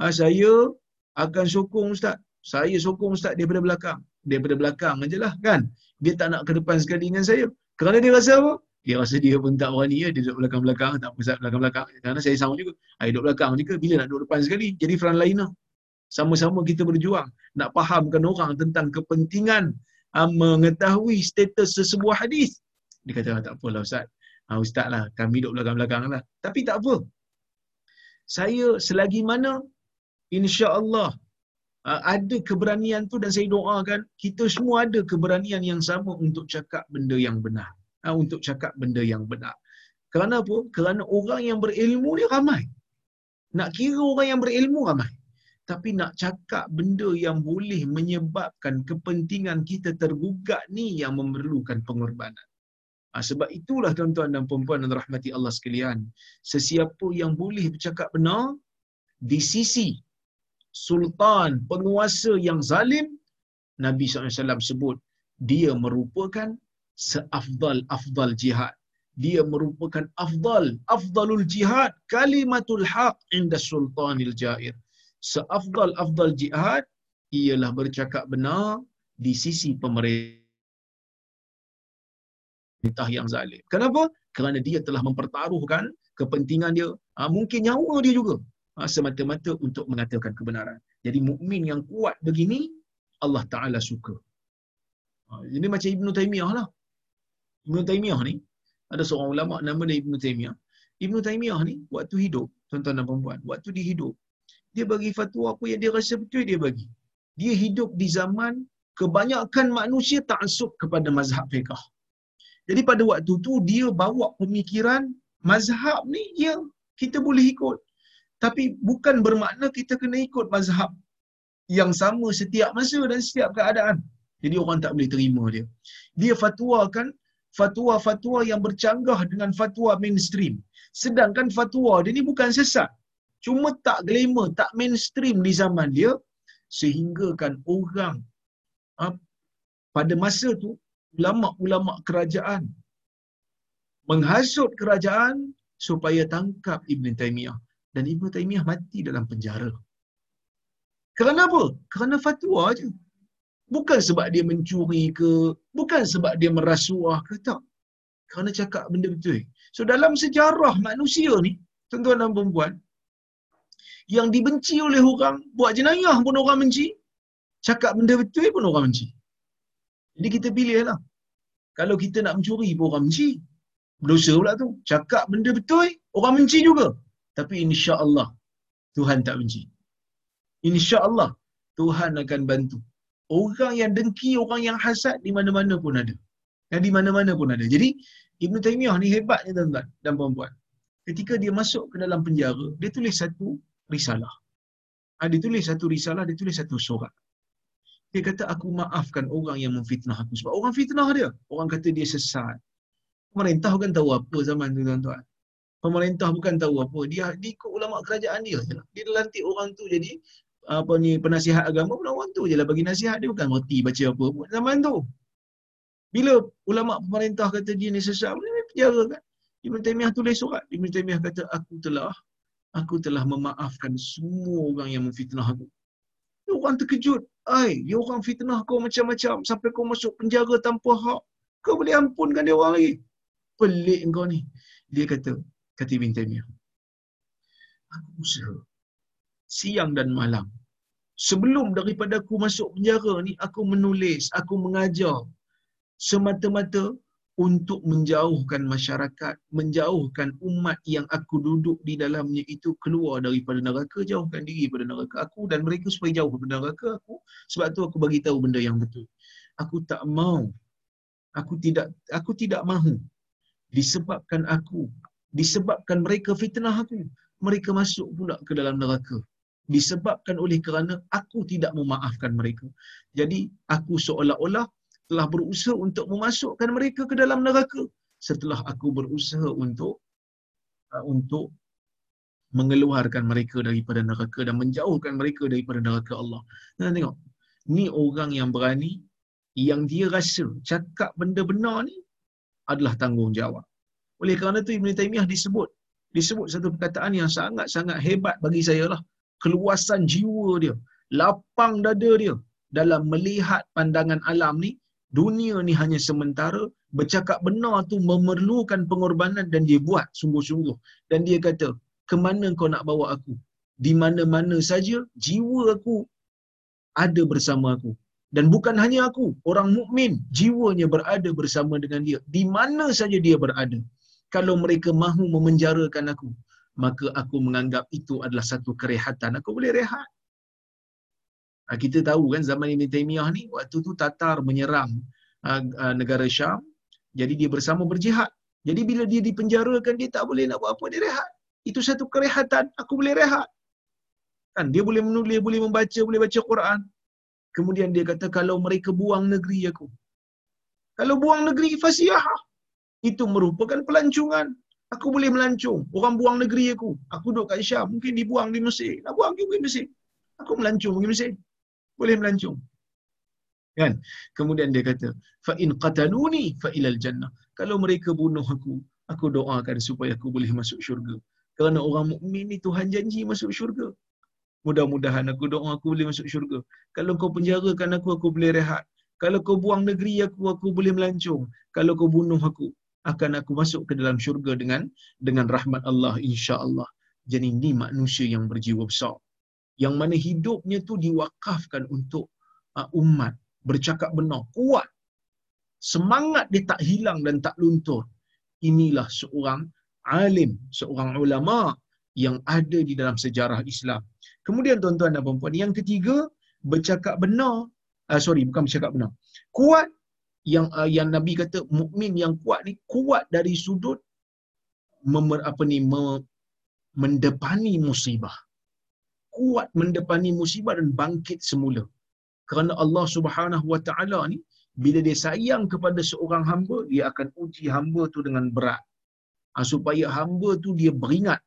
Ha, saya akan sokong Ustaz. Saya sokong Ustaz daripada belakang. Daripada belakang ajalah kan. Dia tak nak ke depan sekali dengan saya. Kerana dia rasa apa? Dia rasa dia pun tak berani ya. Dia duduk belakang-belakang. Tak pusat belakang-belakang. Kerana saya sama juga. Saya duduk belakang juga. Bila nak duduk depan sekali? Jadi frontliner. Sama-sama kita berjuang. Nak fahamkan orang tentang kepentingan uh, mengetahui status sesebuah hadis. Dia kata, ah, tak apalah Ustaz. Ha, Ustaz lah. Kami duduk belakang-belakang lah. Tapi tak apa. Saya selagi mana insya Allah ada keberanian tu dan saya doakan kita semua ada keberanian yang sama untuk cakap benda yang benar. Ha, untuk cakap benda yang benar. Kerana apa? Kerana orang yang berilmu ni ramai. Nak kira orang yang berilmu ramai. Tapi nak cakap benda yang boleh menyebabkan kepentingan kita tergugat ni yang memerlukan pengorbanan. Ha, sebab itulah tuan-tuan dan puan-puan dan rahmati Allah sekalian. Sesiapa yang boleh bercakap benar di sisi sultan, penguasa yang zalim, Nabi SAW sebut, dia merupakan seafdal-afdal jihad. Dia merupakan afdal, afdalul jihad, kalimatul haq inda sultanil jair. Seafdal-afdal jihad, ialah bercakap benar di sisi pemerintah yang zalim. Kenapa? Kerana dia telah mempertaruhkan kepentingan dia, ha, mungkin nyawa dia juga semata-mata untuk mengatakan kebenaran. Jadi mukmin yang kuat begini Allah Taala suka. Ha, ini macam Ibnu Taimiyah lah. Ibnu Taimiyah ni ada seorang ulama nama dia Ibnu Taimiyah. Ibnu Taimiyah ni waktu hidup, tuan-tuan dan puan waktu dia hidup, dia bagi fatwa apa yang dia rasa betul dia bagi. Dia hidup di zaman kebanyakan manusia taksub kepada mazhab fiqh. Jadi pada waktu tu dia bawa pemikiran mazhab ni yang kita boleh ikut. Tapi bukan bermakna kita kena ikut mazhab yang sama setiap masa dan setiap keadaan. Jadi orang tak boleh terima dia. Dia fatwakan fatwa-fatwa yang bercanggah dengan fatwa mainstream. Sedangkan fatwa dia ni bukan sesat. Cuma tak glamour, tak mainstream di zaman dia sehingga kan orang ha, pada masa tu ulama-ulama kerajaan menghasut kerajaan supaya tangkap Ibn Taymiyah dan Ibn Taymiyah mati dalam penjara. Kerana apa? Kerana fatwa aja. Bukan sebab dia mencuri ke, bukan sebab dia merasuah ke, tak. Kerana cakap benda betul. So dalam sejarah manusia ni, tuan-tuan dan perempuan, yang dibenci oleh orang, buat jenayah pun orang benci, cakap benda betul pun orang benci. Jadi kita pilihlah. Kalau kita nak mencuri pun orang benci. Berdosa pula tu. Cakap benda betul, orang benci juga. Tapi insya Allah Tuhan tak benci. Insya Allah Tuhan akan bantu. Orang yang dengki, orang yang hasad di mana-mana pun ada. Dan di mana-mana pun ada. Jadi Ibn Taymiyah ni hebatnya tuan-tuan dan puan-puan. Ketika dia masuk ke dalam penjara, dia tulis satu risalah. Ha, dia tulis satu risalah, dia tulis satu surat. Dia kata, aku maafkan orang yang memfitnah aku. Sebab orang fitnah dia. Orang kata dia sesat. Pemerintah bukan tahu apa zaman tu, tuan-tuan. Pemerintah bukan tahu apa. Dia, dia ikut ulama kerajaan dia lah. Dia lantik orang tu jadi apa ni penasihat agama pun orang tu je lah. Bagi nasihat dia bukan reti baca apa pun. Zaman tu. Bila ulama pemerintah kata dia ni sesat boleh penjara kan. Ibn Taymiyah tulis surat. Ibn Taymiyah kata aku telah aku telah memaafkan semua orang yang memfitnah aku. Dia orang terkejut. Ai dia orang fitnah kau macam-macam. Sampai kau masuk penjara tanpa hak. Kau boleh ampunkan dia orang lagi. Pelik kau ni. Dia kata kata Ibn Taymiyah. Aku usaha. Siang dan malam. Sebelum daripada aku masuk penjara ni aku menulis aku mengajar semata-mata untuk menjauhkan masyarakat menjauhkan umat yang aku duduk di dalamnya itu keluar daripada neraka jauhkan diri daripada neraka aku dan mereka supaya jauh daripada neraka aku. Sebab tu aku bagi tahu benda yang betul. Aku tak mau aku tidak aku tidak mahu disebabkan aku disebabkan mereka fitnah aku mereka masuk pula ke dalam neraka disebabkan oleh kerana aku tidak memaafkan mereka. Jadi aku seolah-olah telah berusaha untuk memasukkan mereka ke dalam neraka setelah aku berusaha untuk uh, untuk mengeluarkan mereka daripada neraka dan menjauhkan mereka daripada neraka Allah. Nah tengok. Ni orang yang berani yang dia rasa cakap benda benar ni adalah tanggungjawab. Oleh kerana itu Ibn Taymiyah disebut disebut satu perkataan yang sangat-sangat hebat bagi saya lah keluasan jiwa dia, lapang dada dia dalam melihat pandangan alam ni, dunia ni hanya sementara, bercakap benar tu memerlukan pengorbanan dan dia buat sungguh-sungguh. Dan dia kata, ke mana kau nak bawa aku? Di mana-mana saja jiwa aku ada bersama aku. Dan bukan hanya aku, orang mukmin jiwanya berada bersama dengan dia. Di mana saja dia berada. Kalau mereka mahu memenjarakan aku, maka aku menganggap itu adalah satu kerehatan. Aku boleh rehat. Ha, kita tahu kan zaman Ibn Taymiyah ni, waktu tu Tatar menyerang uh, uh, negara Syam, jadi dia bersama berjihad. Jadi bila dia dipenjarakan, dia tak boleh nak buat apa, dia rehat. Itu satu kerehatan, aku boleh rehat. Kan? Dia boleh menulis, boleh membaca, boleh baca Quran. Kemudian dia kata, kalau mereka buang negeri aku. Kalau buang negeri, fasiyah. Itu merupakan pelancongan aku boleh melancung. Orang buang negeri aku. Aku duduk kat Syam, mungkin dibuang di Mesir. Nak buang aku pergi Mesir. Aku melancung pergi Mesir. Boleh melancung. Kan? Kemudian dia kata, qataluni fa ilal jannah. Kalau mereka bunuh aku, aku doakan supaya aku boleh masuk syurga. Kerana orang mukmin ni Tuhan janji masuk syurga. Mudah-mudahan aku doa aku boleh masuk syurga. Kalau kau penjarakan aku, aku boleh rehat. Kalau kau buang negeri aku, aku boleh melancung. Kalau kau bunuh aku, akan aku masuk ke dalam syurga dengan dengan rahmat Allah insya-Allah. Jadi ini manusia yang berjiwa besar. Yang mana hidupnya tu diwakafkan untuk uh, umat bercakap benar, kuat. Semangat dia tak hilang dan tak luntur. Inilah seorang alim, seorang ulama yang ada di dalam sejarah Islam. Kemudian tuan-tuan dan puan-puan, yang ketiga bercakap benar, uh, sorry bukan bercakap benar. Kuat yang uh, yang Nabi kata mukmin yang kuat ni kuat dari sudut memer, apa ni me, mendepani musibah. Kuat mendepani musibah dan bangkit semula. Kerana Allah Subhanahu Wa Taala ni bila dia sayang kepada seorang hamba, dia akan uji hamba tu dengan berat. Ha, supaya hamba tu dia beringat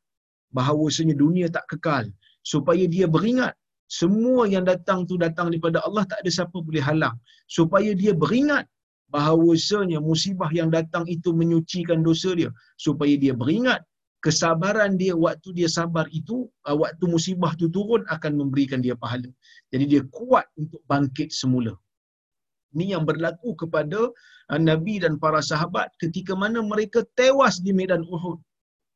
bahawasanya dunia tak kekal. Supaya dia beringat semua yang datang tu datang daripada Allah tak ada siapa boleh halang. Supaya dia beringat bahawasanya musibah yang datang itu menyucikan dosa dia supaya dia beringat kesabaran dia waktu dia sabar itu uh, waktu musibah itu turun akan memberikan dia pahala. Jadi dia kuat untuk bangkit semula. Ini yang berlaku kepada uh, nabi dan para sahabat ketika mana mereka tewas di medan Uhud.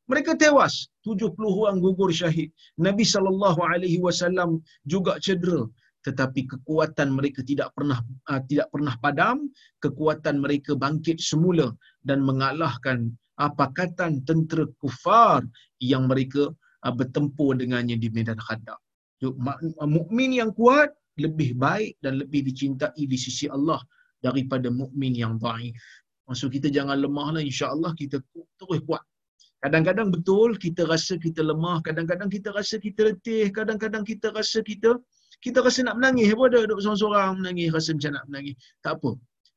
Mereka tewas 70 orang gugur syahid. Nabi sallallahu alaihi wasallam juga cedera tetapi kekuatan mereka tidak pernah uh, tidak pernah padam kekuatan mereka bangkit semula dan mengalahkan uh, kata tentera kufar yang mereka uh, bertempur dengannya di medan khandaq mukmin yang kuat lebih baik dan lebih dicintai di sisi Allah daripada mukmin yang dhaif. Maksud kita jangan lemahlah insya-Allah kita terus kuat Kadang-kadang betul kita rasa kita lemah, kadang-kadang kita rasa kita letih, kadang-kadang kita rasa kita kita rasa nak menangis pun ada duduk seorang-seorang menangis, rasa macam nak menangis. Tak apa.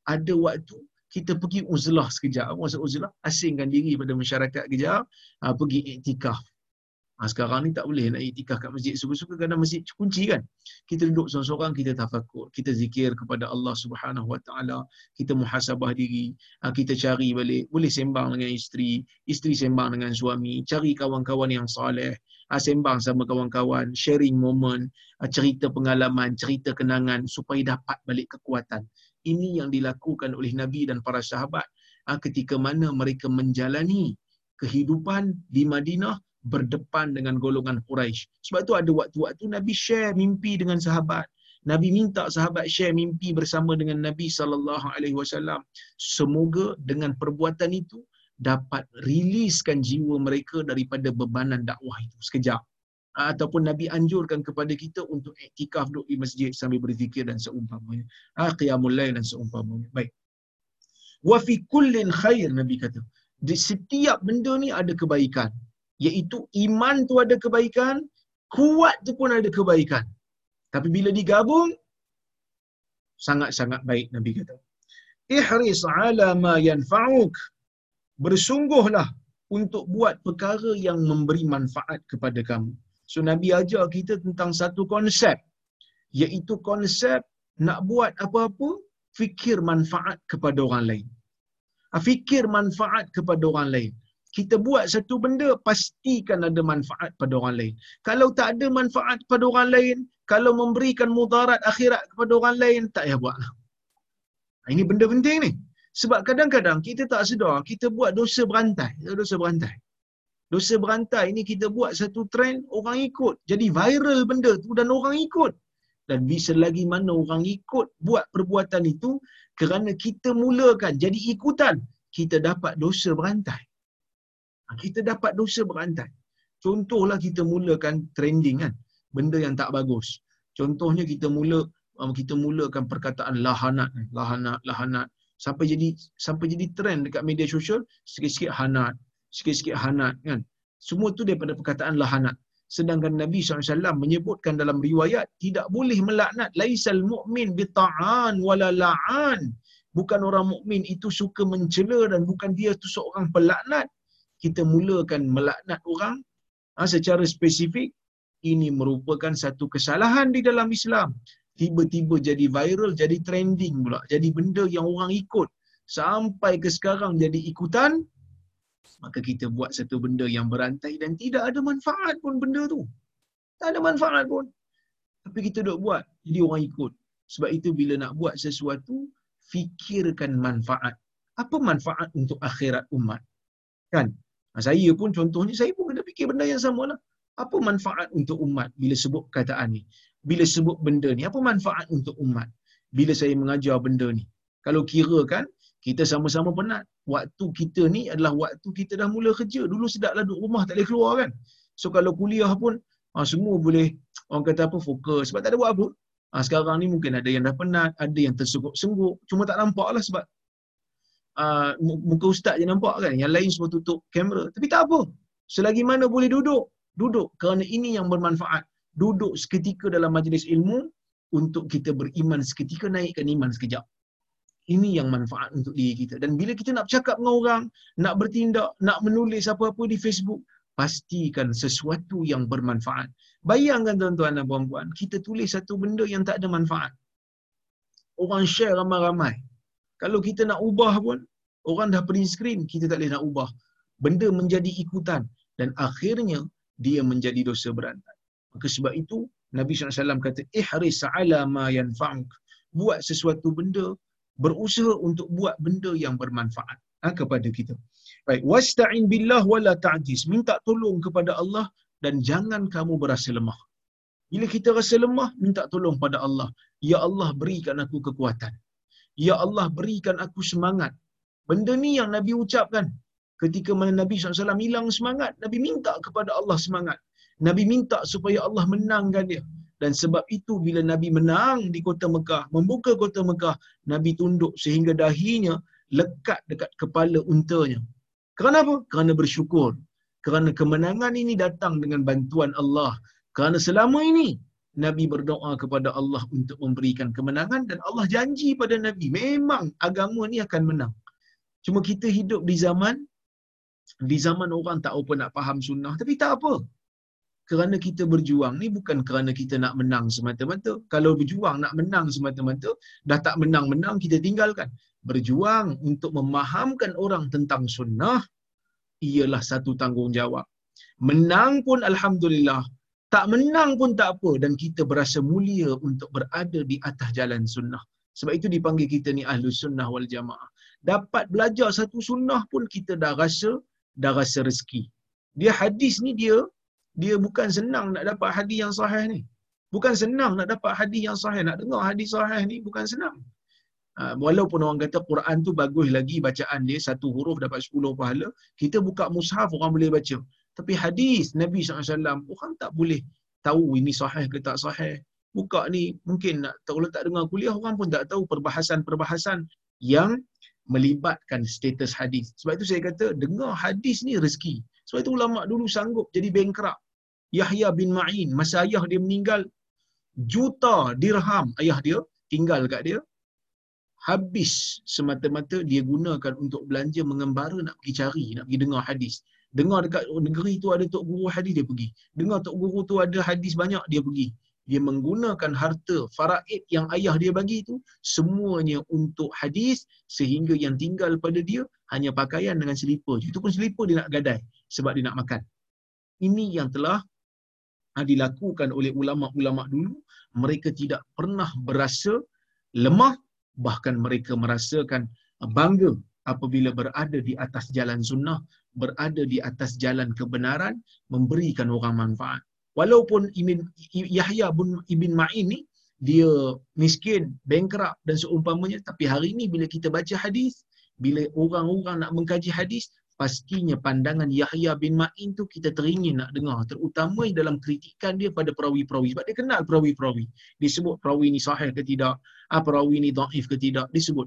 Ada waktu kita pergi uzlah sekejap. Maksud uzlah? Asingkan diri pada masyarakat kejap, ha, pergi iktikaf. Ha, sekarang ni tak boleh nak iktikaf kat masjid suka-suka kerana masjid kunci kan. Kita duduk seorang-seorang, kita tafakur, kita zikir kepada Allah Subhanahu Wa Taala, kita muhasabah diri, ha, kita cari balik, boleh sembang dengan isteri, isteri sembang dengan suami, cari kawan-kawan yang soleh, ha, sembang sama kawan-kawan, sharing moment, ha, cerita pengalaman, cerita kenangan supaya dapat balik kekuatan. Ini yang dilakukan oleh Nabi dan para sahabat ha, ketika mana mereka menjalani kehidupan di Madinah berdepan dengan golongan Quraisy. Sebab tu ada waktu-waktu Nabi share mimpi dengan sahabat. Nabi minta sahabat share mimpi bersama dengan Nabi sallallahu alaihi wasallam. Semoga dengan perbuatan itu dapat riliskan jiwa mereka daripada bebanan dakwah itu sekejap. Ataupun Nabi anjurkan kepada kita untuk iktikaf duduk di masjid sambil berzikir dan seumpamanya. Ha, qiyamul lail dan seumpamanya. Baik. Wa fi kullin khair Nabi kata. Di setiap benda ni ada kebaikan iaitu iman tu ada kebaikan, kuat tu pun ada kebaikan. Tapi bila digabung, sangat-sangat baik Nabi kata. Ihris ala ma yanfa'uk. Bersungguhlah untuk buat perkara yang memberi manfaat kepada kamu. So Nabi ajar kita tentang satu konsep. Iaitu konsep nak buat apa-apa, fikir manfaat kepada orang lain. Ah, fikir manfaat kepada orang lain kita buat satu benda pastikan ada manfaat pada orang lain. Kalau tak ada manfaat pada orang lain, kalau memberikan mudarat akhirat kepada orang lain, tak payah buatlah. Ini benda penting ni. Sebab kadang-kadang kita tak sedar, kita buat dosa berantai. Dosa berantai. Dosa berantai ini kita buat satu trend, orang ikut. Jadi viral benda tu dan orang ikut. Dan bisa lagi mana orang ikut buat perbuatan itu kerana kita mulakan jadi ikutan, kita dapat dosa berantai. Kita dapat dosa berantai. Contohlah kita mulakan trending kan, benda yang tak bagus. Contohnya kita mula um, kita mulakan perkataan lahanat, lahanat, lahanat sampai jadi sampai jadi trend dekat media sosial, sikit-sikit hanat, sikit-sikit hanat kan. Semua tu daripada perkataan lahanat. Sedangkan Nabi SAW menyebutkan dalam riwayat tidak boleh melaknat laisal mu'min bita'an wala la'an. Bukan orang mukmin itu suka mencela dan bukan dia tu seorang pelaknat kita mulakan melaknat orang ha, secara spesifik ini merupakan satu kesalahan di dalam Islam. Tiba-tiba jadi viral jadi trending pula. Jadi benda yang orang ikut sampai ke sekarang jadi ikutan maka kita buat satu benda yang berantai dan tidak ada manfaat pun benda tu. Tak ada manfaat pun. Tapi kita duk buat jadi orang ikut. Sebab itu bila nak buat sesuatu fikirkan manfaat. Apa manfaat untuk akhirat umat? Kan saya pun contohnya, saya pun kena fikir benda yang sama lah. Apa manfaat untuk umat bila sebut kataan ni? Bila sebut benda ni, apa manfaat untuk umat? Bila saya mengajar benda ni? Kalau kira kan, kita sama-sama penat. Waktu kita ni adalah waktu kita dah mula kerja. Dulu sedaplah duduk rumah, tak boleh keluar kan? So kalau kuliah pun, ha, semua boleh, orang kata apa, fokus. Sebab tak ada buat apa. Ha, sekarang ni mungkin ada yang dah penat, ada yang tersengguk-sengguk. Cuma tak nampak lah sebab uh, muka ustaz je nampak kan yang lain semua tutup kamera. Tapi tak apa. Selagi mana boleh duduk duduk. Kerana ini yang bermanfaat. Duduk seketika dalam majlis ilmu untuk kita beriman seketika naikkan iman sekejap. Ini yang manfaat untuk diri kita. Dan bila kita nak bercakap dengan orang nak bertindak nak menulis apa-apa di Facebook pastikan sesuatu yang bermanfaat. Bayangkan tuan-tuan dan puan-puan kita tulis satu benda yang tak ada manfaat. Orang share ramai-ramai kalau kita nak ubah pun, orang dah print screen, kita tak boleh nak ubah. Benda menjadi ikutan. Dan akhirnya, dia menjadi dosa berantai. Maka sebab itu, Nabi SAW kata, Ihris ala ma yanfa'uk. Buat sesuatu benda, berusaha untuk buat benda yang bermanfaat ha, kepada kita. Baik, wasta'in billah wala ta'jiz. Minta tolong kepada Allah dan jangan kamu berasa lemah. Bila kita rasa lemah, minta tolong pada Allah. Ya Allah, berikan aku kekuatan. Ya Allah berikan aku semangat. Benda ni yang Nabi ucapkan. Ketika mana Nabi SAW hilang semangat, Nabi minta kepada Allah semangat. Nabi minta supaya Allah menangkan dia. Dan sebab itu bila Nabi menang di kota Mekah, membuka kota Mekah, Nabi tunduk sehingga dahinya lekat dekat kepala untanya. Kerana apa? Kerana bersyukur. kerana kemenangan ini datang dengan bantuan Allah. Kerana selama ini Nabi berdoa kepada Allah untuk memberikan kemenangan dan Allah janji pada Nabi memang agama ni akan menang. Cuma kita hidup di zaman di zaman orang tak apa nak faham sunnah tapi tak apa. Kerana kita berjuang ni bukan kerana kita nak menang semata-mata. Kalau berjuang nak menang semata-mata, dah tak menang-menang kita tinggalkan. Berjuang untuk memahamkan orang tentang sunnah ialah satu tanggungjawab. Menang pun alhamdulillah, tak menang pun tak apa dan kita berasa mulia untuk berada di atas jalan sunnah. Sebab itu dipanggil kita ni ahlu sunnah wal jamaah. Dapat belajar satu sunnah pun kita dah rasa dah rasa rezeki. Dia hadis ni dia dia bukan senang nak dapat hadis yang sahih ni. Bukan senang nak dapat hadis yang sahih. Nak dengar hadis sahih ni bukan senang. Ha, walaupun orang kata Quran tu bagus lagi bacaan dia, satu huruf dapat sepuluh pahala, kita buka mushaf orang boleh baca. Tapi hadis Nabi SAW, orang tak boleh tahu ini sahih ke tak sahih. Buka ni mungkin nak, kalau tak dengar kuliah, orang pun tak tahu perbahasan-perbahasan yang melibatkan status hadis. Sebab itu saya kata, dengar hadis ni rezeki. Sebab itu ulama dulu sanggup jadi bankrupt. Yahya bin Ma'in, masa ayah dia meninggal, juta dirham ayah dia tinggal kat dia. Habis semata-mata dia gunakan untuk belanja mengembara nak pergi cari, nak pergi dengar hadis. Dengar dekat negeri tu ada tok guru hadis, dia pergi. Dengar tok guru tu ada hadis banyak, dia pergi. Dia menggunakan harta faraid yang ayah dia bagi tu semuanya untuk hadis sehingga yang tinggal pada dia hanya pakaian dengan selipar. Itu pun selipar dia nak gadai sebab dia nak makan. Ini yang telah ah, dilakukan oleh ulama-ulama dulu. Mereka tidak pernah berasa lemah bahkan mereka merasakan bangga apabila berada di atas jalan sunnah, berada di atas jalan kebenaran, memberikan orang manfaat. Walaupun Ibn Yahya bin Ibn Ma'in ni dia miskin, bankrupt dan seumpamanya, tapi hari ini bila kita baca hadis, bila orang-orang nak mengkaji hadis, pastinya pandangan Yahya bin Ma'in tu kita teringin nak dengar. Terutama dalam kritikan dia pada perawi-perawi. Sebab dia kenal perawi-perawi. Disebut perawi ni sahih ke tidak? Apa perawi ni dhaif ke tidak? Disebut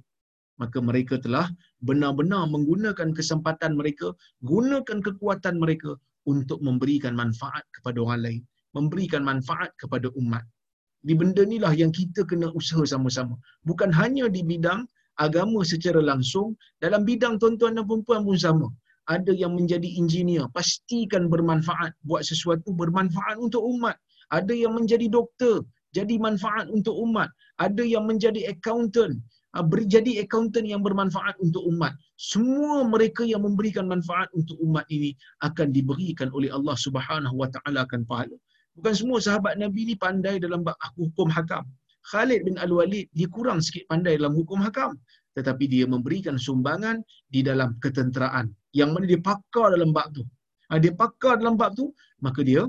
maka mereka telah benar-benar menggunakan kesempatan mereka gunakan kekuatan mereka untuk memberikan manfaat kepada orang lain memberikan manfaat kepada umat. Di benda inilah yang kita kena usaha sama-sama. Bukan hanya di bidang agama secara langsung dalam bidang tuan-tuan dan puan pun sama. Ada yang menjadi engineer pastikan bermanfaat buat sesuatu bermanfaat untuk umat. Ada yang menjadi doktor jadi manfaat untuk umat. Ada yang menjadi accountant ah, berjadi accountant yang bermanfaat untuk umat semua mereka yang memberikan manfaat untuk umat ini akan diberikan oleh Allah Subhanahu wa taala akan pahala bukan semua sahabat nabi ni pandai dalam hukum hakam Khalid bin Al-Walid dia kurang sikit pandai dalam hukum hakam tetapi dia memberikan sumbangan di dalam ketenteraan yang mana dia pakar dalam bab tu. Ha, dia pakar dalam bab tu, maka dia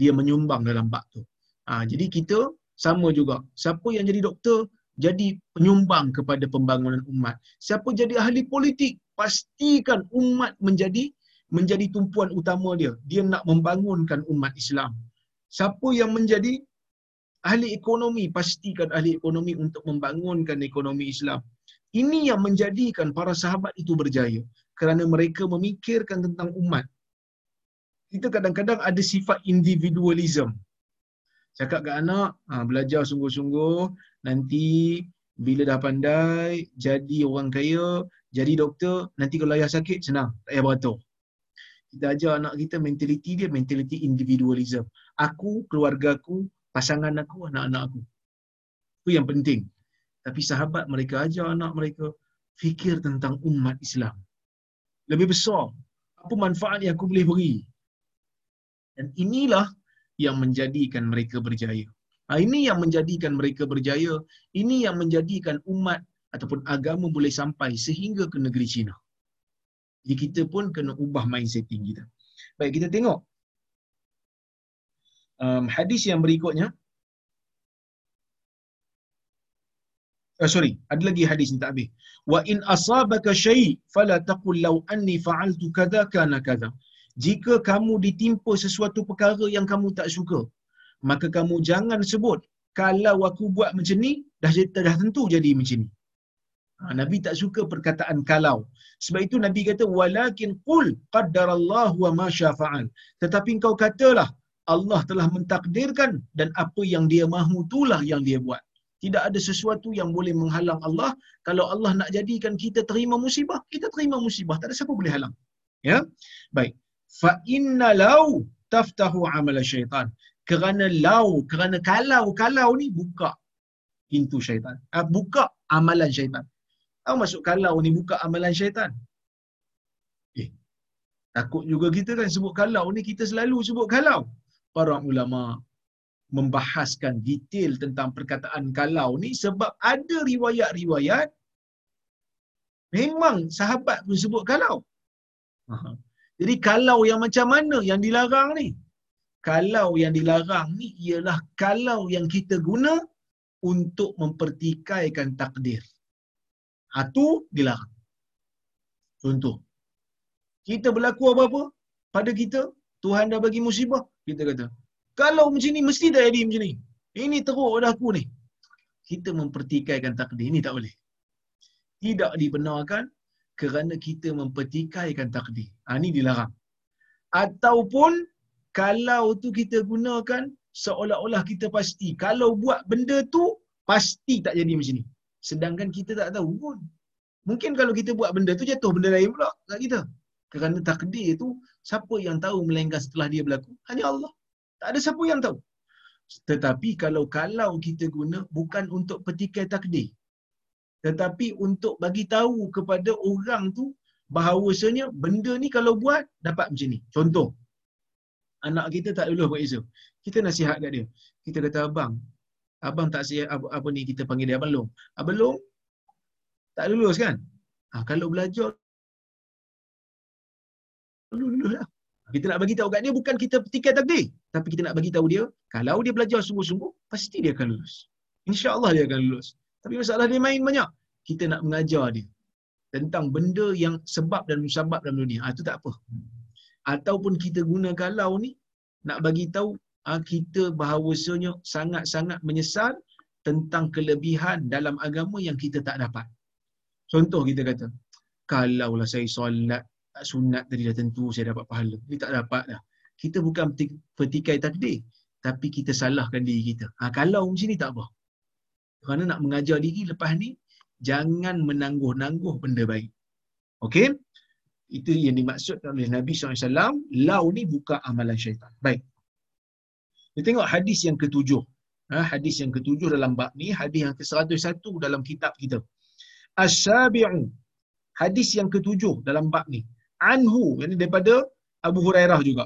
dia menyumbang dalam bab tu. Ha, jadi kita sama juga. Siapa yang jadi doktor, jadi penyumbang kepada pembangunan umat. Siapa jadi ahli politik, pastikan umat menjadi menjadi tumpuan utama dia. Dia nak membangunkan umat Islam. Siapa yang menjadi ahli ekonomi, pastikan ahli ekonomi untuk membangunkan ekonomi Islam. Ini yang menjadikan para sahabat itu berjaya kerana mereka memikirkan tentang umat. Kita kadang-kadang ada sifat individualism. Cakap ke anak, ha, belajar sungguh-sungguh, nanti bila dah pandai, jadi orang kaya, jadi doktor, nanti kalau ayah sakit, senang, tak payah beratur. Kita ajar anak kita mentaliti dia, mentaliti individualism. Aku, keluarga aku, pasangan aku, anak-anak aku. Itu yang penting. Tapi sahabat mereka ajar anak mereka fikir tentang umat Islam lebih besar. Apa manfaat yang aku boleh beri? Dan inilah yang menjadikan mereka berjaya. Ha, ini yang menjadikan mereka berjaya. Ini yang menjadikan umat ataupun agama boleh sampai sehingga ke negeri China. Jadi kita pun kena ubah mindsetting kita. Baik, kita tengok. Um, hadis yang berikutnya. Uh, sorry, ada lagi hadis ni tak habis. Wa in asabaka syai fala taqul law anni fa'altu kadza kana kadza. Jika kamu ditimpa sesuatu perkara yang kamu tak suka, maka kamu jangan sebut kalau aku buat macam ni dah dah tentu jadi macam ni. Ha, Nabi tak suka perkataan kalau. Sebab itu Nabi kata walakin qul qaddarallahu wa ma syafa'al. Tetapi engkau katalah Allah telah mentakdirkan dan apa yang dia mahu itulah yang dia buat. Tidak ada sesuatu yang boleh menghalang Allah. Kalau Allah nak jadikan kita terima musibah, kita terima musibah. Tak ada siapa boleh halang. Ya? Baik. Fa inna law taftahu amal syaitan. Kerana law, kerana kalau, kalau ni buka pintu syaitan. Uh, buka amalan syaitan. Tahu masuk kalau ni buka amalan syaitan? Eh, takut juga kita kan sebut kalau ni kita selalu sebut kalau. Para ulama membahaskan detail tentang perkataan kalau ni sebab ada riwayat-riwayat memang sahabat pun sebut kalau. Jadi kalau yang macam mana yang dilarang ni? Kalau yang dilarang ni ialah kalau yang kita guna untuk mempertikaikan takdir. Itu dilarang. Contoh. Kita berlaku apa-apa pada kita, Tuhan dah bagi musibah, kita kata, kalau macam ni, mesti tak jadi macam ni. Ini teruk dah aku ni. Kita mempertikaikan takdir. Ini tak boleh. Tidak dibenarkan kerana kita mempertikaikan takdir. Ha, ini dilarang. Ataupun, kalau tu kita gunakan seolah-olah kita pasti. Kalau buat benda tu, pasti tak jadi macam ni. Sedangkan kita tak tahu pun. Mungkin kalau kita buat benda tu, jatuh benda lain pula kat kita. Kerana takdir tu, siapa yang tahu melainkan setelah dia berlaku? Hanya Allah. Tak ada siapa yang tahu. Tetapi kalau kalau kita guna bukan untuk petikai takdir. Tetapi untuk bagi tahu kepada orang tu bahawasanya benda ni kalau buat dapat macam ni. Contoh, anak kita tak lulus buat exam. Kita nasihat kat dia. Kita kata abang, abang tak siap apa, apa ni kita panggil dia abang long. Abang long tak lulus kan? Ha, kalau belajar lulus lah. Kita nak bagi tahu kat dia bukan kita petikai takdir, tapi kita nak bagi tahu dia kalau dia belajar sungguh-sungguh pasti dia akan lulus. Insya-Allah dia akan lulus. Tapi masalah dia main banyak. Kita nak mengajar dia tentang benda yang sebab dan musabab dalam dunia. Ah itu tak apa. Ataupun kita guna kalau ni nak bagi tahu ah, kita bahawasanya sangat-sangat menyesal tentang kelebihan dalam agama yang kita tak dapat. Contoh kita kata, kalaulah saya solat sunat tadi dah tentu saya dapat pahala. Ini tak dapat dah. Kita bukan petikai takdir. Tapi kita salahkan diri kita. Ha, kalau macam ni tak apa. Kerana nak mengajar diri lepas ni, jangan menangguh-nangguh benda baik. Okey? Itu yang dimaksud oleh Nabi SAW. Lau ni buka amalan syaitan. Baik. Kita tengok hadis yang ketujuh. Ha, hadis yang ketujuh dalam bab ni. Hadis yang ke-101 dalam kitab kita. As-sabi'u. Hadis yang ketujuh dalam bab ni anhu ini daripada Abu Hurairah juga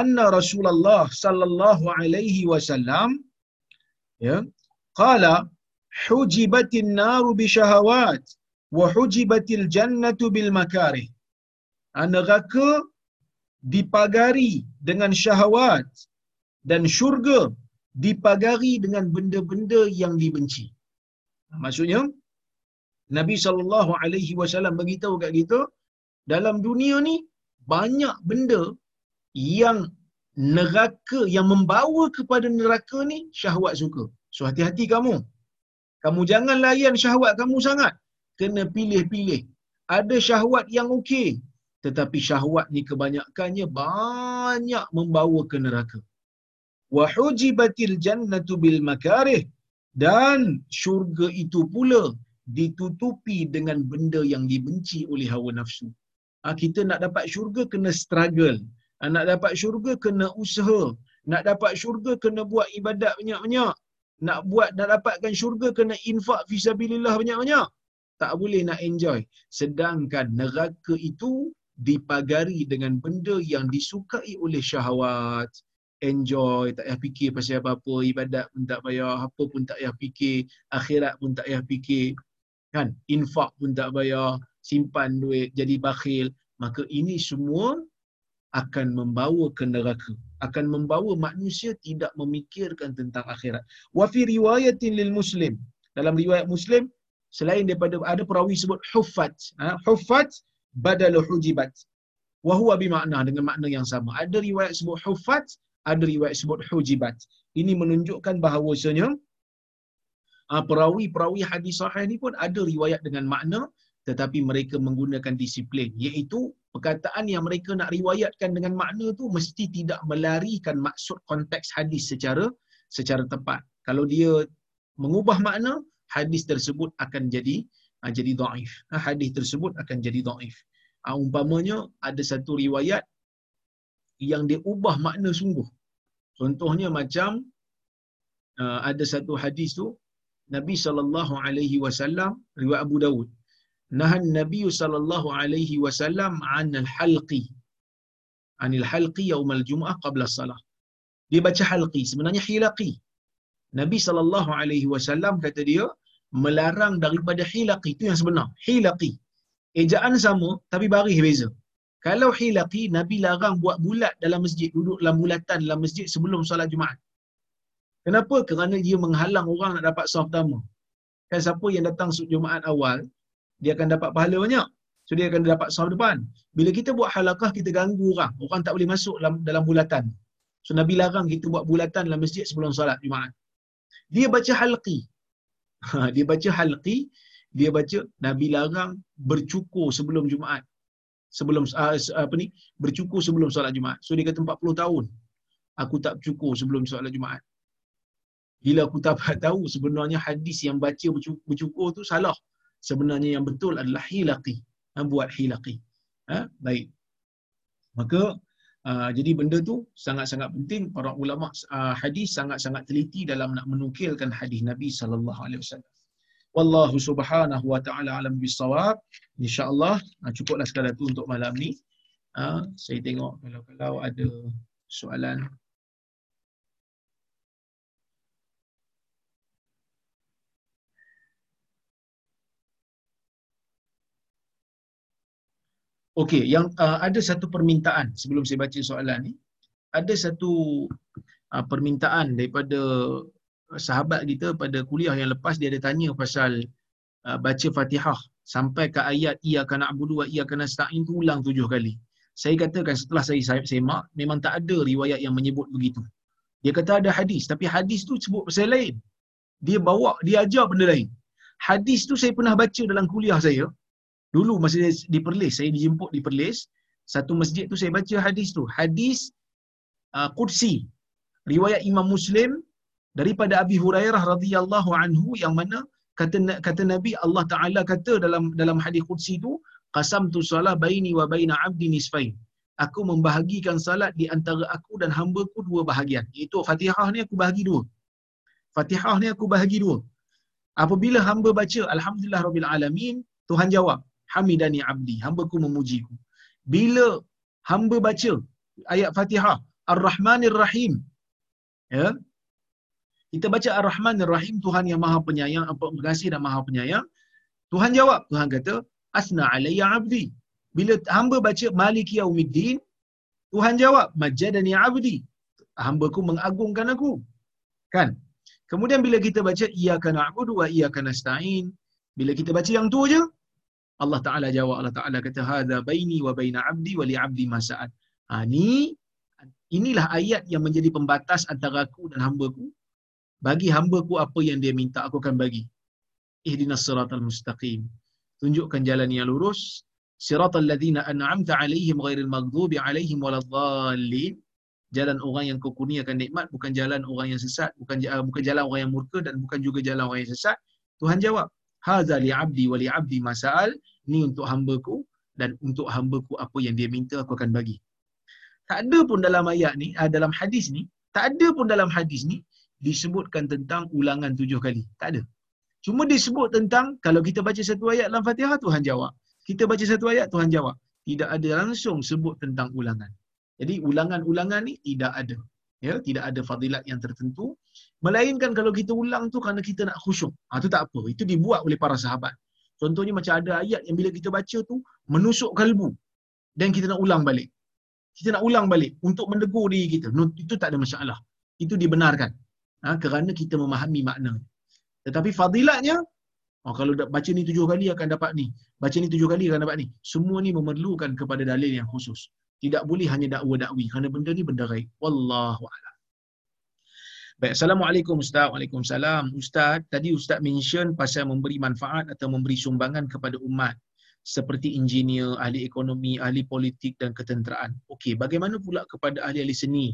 anna Rasulullah sallallahu alaihi wasallam ya qala syahawat wa hujibatil jannatu bil makarih neraka dipagari dengan syahwat dan syurga dipagari dengan benda-benda yang dibenci maksudnya Nabi sallallahu alaihi wasallam bagi tahu kat kita dalam dunia ni banyak benda yang neraka yang membawa kepada neraka ni syahwat suka. So hati-hati kamu. Kamu jangan layan syahwat kamu sangat. Kena pilih-pilih. Ada syahwat yang okey, tetapi syahwat ni kebanyakannya banyak membawa ke neraka. Jannatu bil makarih dan syurga itu pula ditutupi dengan benda yang dibenci oleh hawa nafsu. Ha, kita nak dapat syurga kena struggle. Ha, nak dapat syurga kena usaha. Nak dapat syurga kena buat ibadat banyak-banyak. Nak buat nak dapatkan syurga kena infak fisabilillah banyak-banyak. Tak boleh nak enjoy. Sedangkan neraka itu dipagari dengan benda yang disukai oleh syahwat. Enjoy, tak payah fikir pasal apa-apa. Ibadat pun tak payah, apa pun tak payah fikir. Akhirat pun tak payah fikir. Kan? Infak pun tak payah simpan duit, jadi bakhil, maka ini semua akan membawa ke neraka. Akan membawa manusia tidak memikirkan tentang akhirat. Wa fi riwayatin lil muslim. Dalam riwayat muslim, selain daripada ada perawi sebut huffat. Ha? Huffat badal hujibat. Wa huwa bimakna dengan makna yang sama. Ada riwayat sebut huffat, ada riwayat sebut hujibat. Ini menunjukkan bahawasanya uh, perawi-perawi hadis sahih ni pun ada riwayat dengan makna tetapi mereka menggunakan disiplin iaitu perkataan yang mereka nak riwayatkan dengan makna tu mesti tidak melarikan maksud konteks hadis secara secara tepat. Kalau dia mengubah makna, hadis tersebut akan jadi uh, jadi dhaif. Uh, hadis tersebut akan jadi dhaif. Uh, umpamanya ada satu riwayat yang dia ubah makna sungguh. Contohnya macam uh, ada satu hadis tu Nabi sallallahu alaihi wasallam riwayat Abu Dawud. Nahan Nabi sallallahu alaihi wasallam an al-halqi. Anil halqi yaum al-jum'ah qabla salah. Dia baca halqi sebenarnya hilaqi. Nabi sallallahu alaihi wasallam kata dia melarang daripada hilaqi itu yang sebenar. Hilaqi. Ejaan sama tapi baris beza. Kalau hilaqi Nabi larang buat bulat dalam masjid, duduk dalam bulatan dalam masjid sebelum solat Jumaat. Kenapa? Kerana dia menghalang orang nak dapat saf pertama. Kan siapa yang datang Jumaat awal, dia akan dapat pahala banyak. So dia akan dapat saf depan. Bila kita buat halakah, kita ganggu orang. Orang tak boleh masuk dalam, dalam bulatan. So Nabi larang kita buat bulatan dalam masjid sebelum solat Jumaat. Dia baca halqi. Ha, dia baca halqi, dia baca Nabi larang bercukur sebelum Jumaat. Sebelum uh, apa ni? Bercukur sebelum solat Jumaat. So dia kata 40 tahun aku tak bercukur sebelum solat Jumaat. Bila aku dapat tahu sebenarnya hadis yang baca bercukur tu salah. Sebenarnya yang betul adalah hilaqi. Ha, buat hilaqi. Ha? Baik. Maka uh, jadi benda tu sangat-sangat penting para ulama uh, hadis sangat-sangat teliti dalam nak menukilkan hadis Nabi sallallahu alaihi wasallam. Wallahu subhanahu wa ta'ala alam bisawab. InsyaAllah uh, cukuplah sekadar tu untuk malam ni. Uh, saya tengok kalau-kalau ada soalan Okey, yang uh, ada satu permintaan sebelum saya baca soalan ni. Ada satu uh, permintaan daripada sahabat kita pada kuliah yang lepas dia ada tanya pasal uh, baca Fatihah sampai ke ayat iyyaka na'budu wa iyyaka nasta'in tu ulang tujuh kali. Saya katakan setelah saya semak memang tak ada riwayat yang menyebut begitu. Dia kata ada hadis tapi hadis tu sebut pasal lain. Dia bawa dia ajar benda lain. Hadis tu saya pernah baca dalam kuliah saya Dulu masa di Perlis, saya dijemput di Perlis, satu masjid tu saya baca hadis tu. Hadis uh, Qudsi. Riwayat Imam Muslim daripada Abi Hurairah radhiyallahu anhu yang mana kata kata Nabi Allah Taala kata dalam dalam hadis Qudsi tu, qasamtu salat baini wa baina 'abdi nisfain. Aku membahagikan salat di antara aku dan hamba-ku dua bahagian. Iaitu Fatihah ni aku bahagi dua. Fatihah ni aku bahagi dua. Apabila hamba baca alhamdulillah rabbil alamin, Tuhan jawab, hamidani abdi hamba-ku memujiku. Bila hamba baca ayat Fatihah Ar-Rahmanir Rahim ya kita baca Ar-Rahmanir Rahim Tuhan yang Maha Penyayang apa pengasih dan Maha Penyayang Tuhan jawab. Tuhan kata asna alayya abdi. Bila hamba baca Maliki Yaumiddin Tuhan jawab majadani abdi. Hamba-ku mengagungkan aku. Kan? Kemudian bila kita baca iyyaka na'budu wa iyyaka nasta'in bila kita baca yang tu aja Allah Taala jawab Allah Taala kata hadza baini wa baina abdi wa li abdi masa'at. Ha ni inilah ayat yang menjadi pembatas antara aku dan hamba-ku. Bagi hamba-ku apa yang dia minta aku akan bagi. Ihdinas siratal mustaqim. Tunjukkan jalan yang lurus. Siratal ladzina an'amta 'alaihim ghairil maghdubi 'alaihim waladdallin. Jalan orang yang kau kurniakan nikmat bukan jalan orang yang sesat, bukan bukan jalan orang yang murka dan bukan juga jalan orang yang sesat. Tuhan jawab, Haza li abdi wa li abdi masal. Ni untuk hambaku dan untuk hambaku apa yang dia minta aku akan bagi. Tak ada pun dalam ayat ni, ah, dalam hadis ni, tak ada pun dalam hadis ni disebutkan tentang ulangan tujuh kali. Tak ada. Cuma disebut tentang kalau kita baca satu ayat dalam Fatihah Tuhan jawab. Kita baca satu ayat Tuhan jawab. Tidak ada langsung sebut tentang ulangan. Jadi ulangan-ulangan ni tidak ada ya tidak ada fadilat yang tertentu. Melainkan kalau kita ulang tu kerana kita nak khusyuk. Ha tu tak apa. Itu dibuat oleh para sahabat. Contohnya macam ada ayat yang bila kita baca tu menusuk kalbu. Dan kita nak ulang balik. Kita nak ulang balik untuk mendegur diri kita. No, itu tak ada masalah. Itu dibenarkan. Ha, kerana kita memahami makna. Tetapi fadilatnya oh, kalau baca ni tujuh kali akan dapat ni. Baca ni tujuh kali akan dapat ni. Semua ni memerlukan kepada dalil yang khusus tidak boleh hanya dakwa dakwi kerana benda ni benda gaib wallahu a'lam Baik, Assalamualaikum Ustaz. Waalaikumsalam. Ustaz, tadi Ustaz mention pasal memberi manfaat atau memberi sumbangan kepada umat seperti engineer, ahli ekonomi, ahli politik dan ketenteraan. Okey, bagaimana pula kepada ahli-ahli seni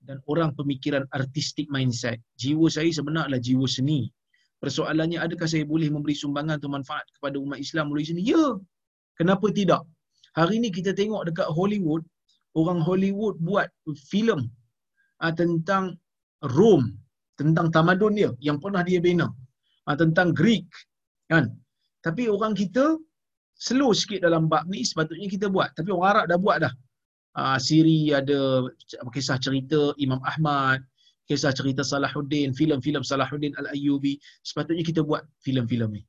dan orang pemikiran artistik mindset? Jiwa saya sebenarnya jiwa seni. Persoalannya adakah saya boleh memberi sumbangan atau manfaat kepada umat Islam melalui seni? Ya. Kenapa tidak? Hari ini kita tengok dekat Hollywood, orang Hollywood buat filem uh, tentang Rome, tentang tamadun dia yang pernah dia bina. Uh, tentang Greek kan. Tapi orang kita slow sikit dalam bab ni sepatutnya kita buat. Tapi orang Arab dah buat dah. Uh, Siri ada kisah cerita Imam Ahmad, kisah cerita Salahuddin, filem-filem Salahuddin Al-Ayyubi. Sepatutnya kita buat filem-filem ni.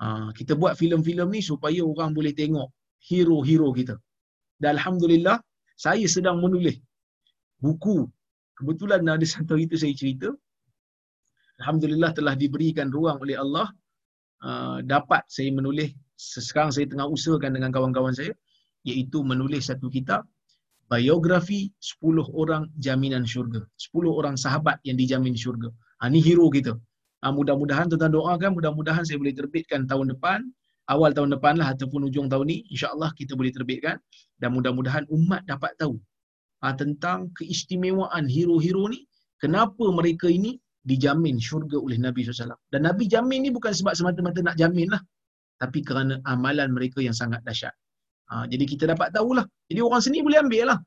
Uh, kita buat filem-filem ni supaya orang boleh tengok hero-hero kita. Dan Alhamdulillah, saya sedang menulis buku. Kebetulan ada satu itu saya cerita. Alhamdulillah telah diberikan ruang oleh Allah uh, dapat saya menulis sekarang saya tengah usahakan dengan kawan-kawan saya iaitu menulis satu kitab biografi 10 orang jaminan syurga. 10 orang sahabat yang dijamin syurga. Ini hero kita. Ha, mudah-mudahan tuan-tuan doakan, mudah-mudahan saya boleh terbitkan tahun depan, awal tahun depan lah ataupun ujung tahun ni, insyaAllah kita boleh terbitkan dan mudah-mudahan umat dapat tahu ha, tentang keistimewaan hero-hero ni, kenapa mereka ini dijamin syurga oleh Nabi SAW. Dan Nabi jamin ni bukan sebab semata-mata nak jamin lah, tapi kerana amalan mereka yang sangat dahsyat. Ha, jadi kita dapat tahulah. Jadi orang seni boleh ambil lah.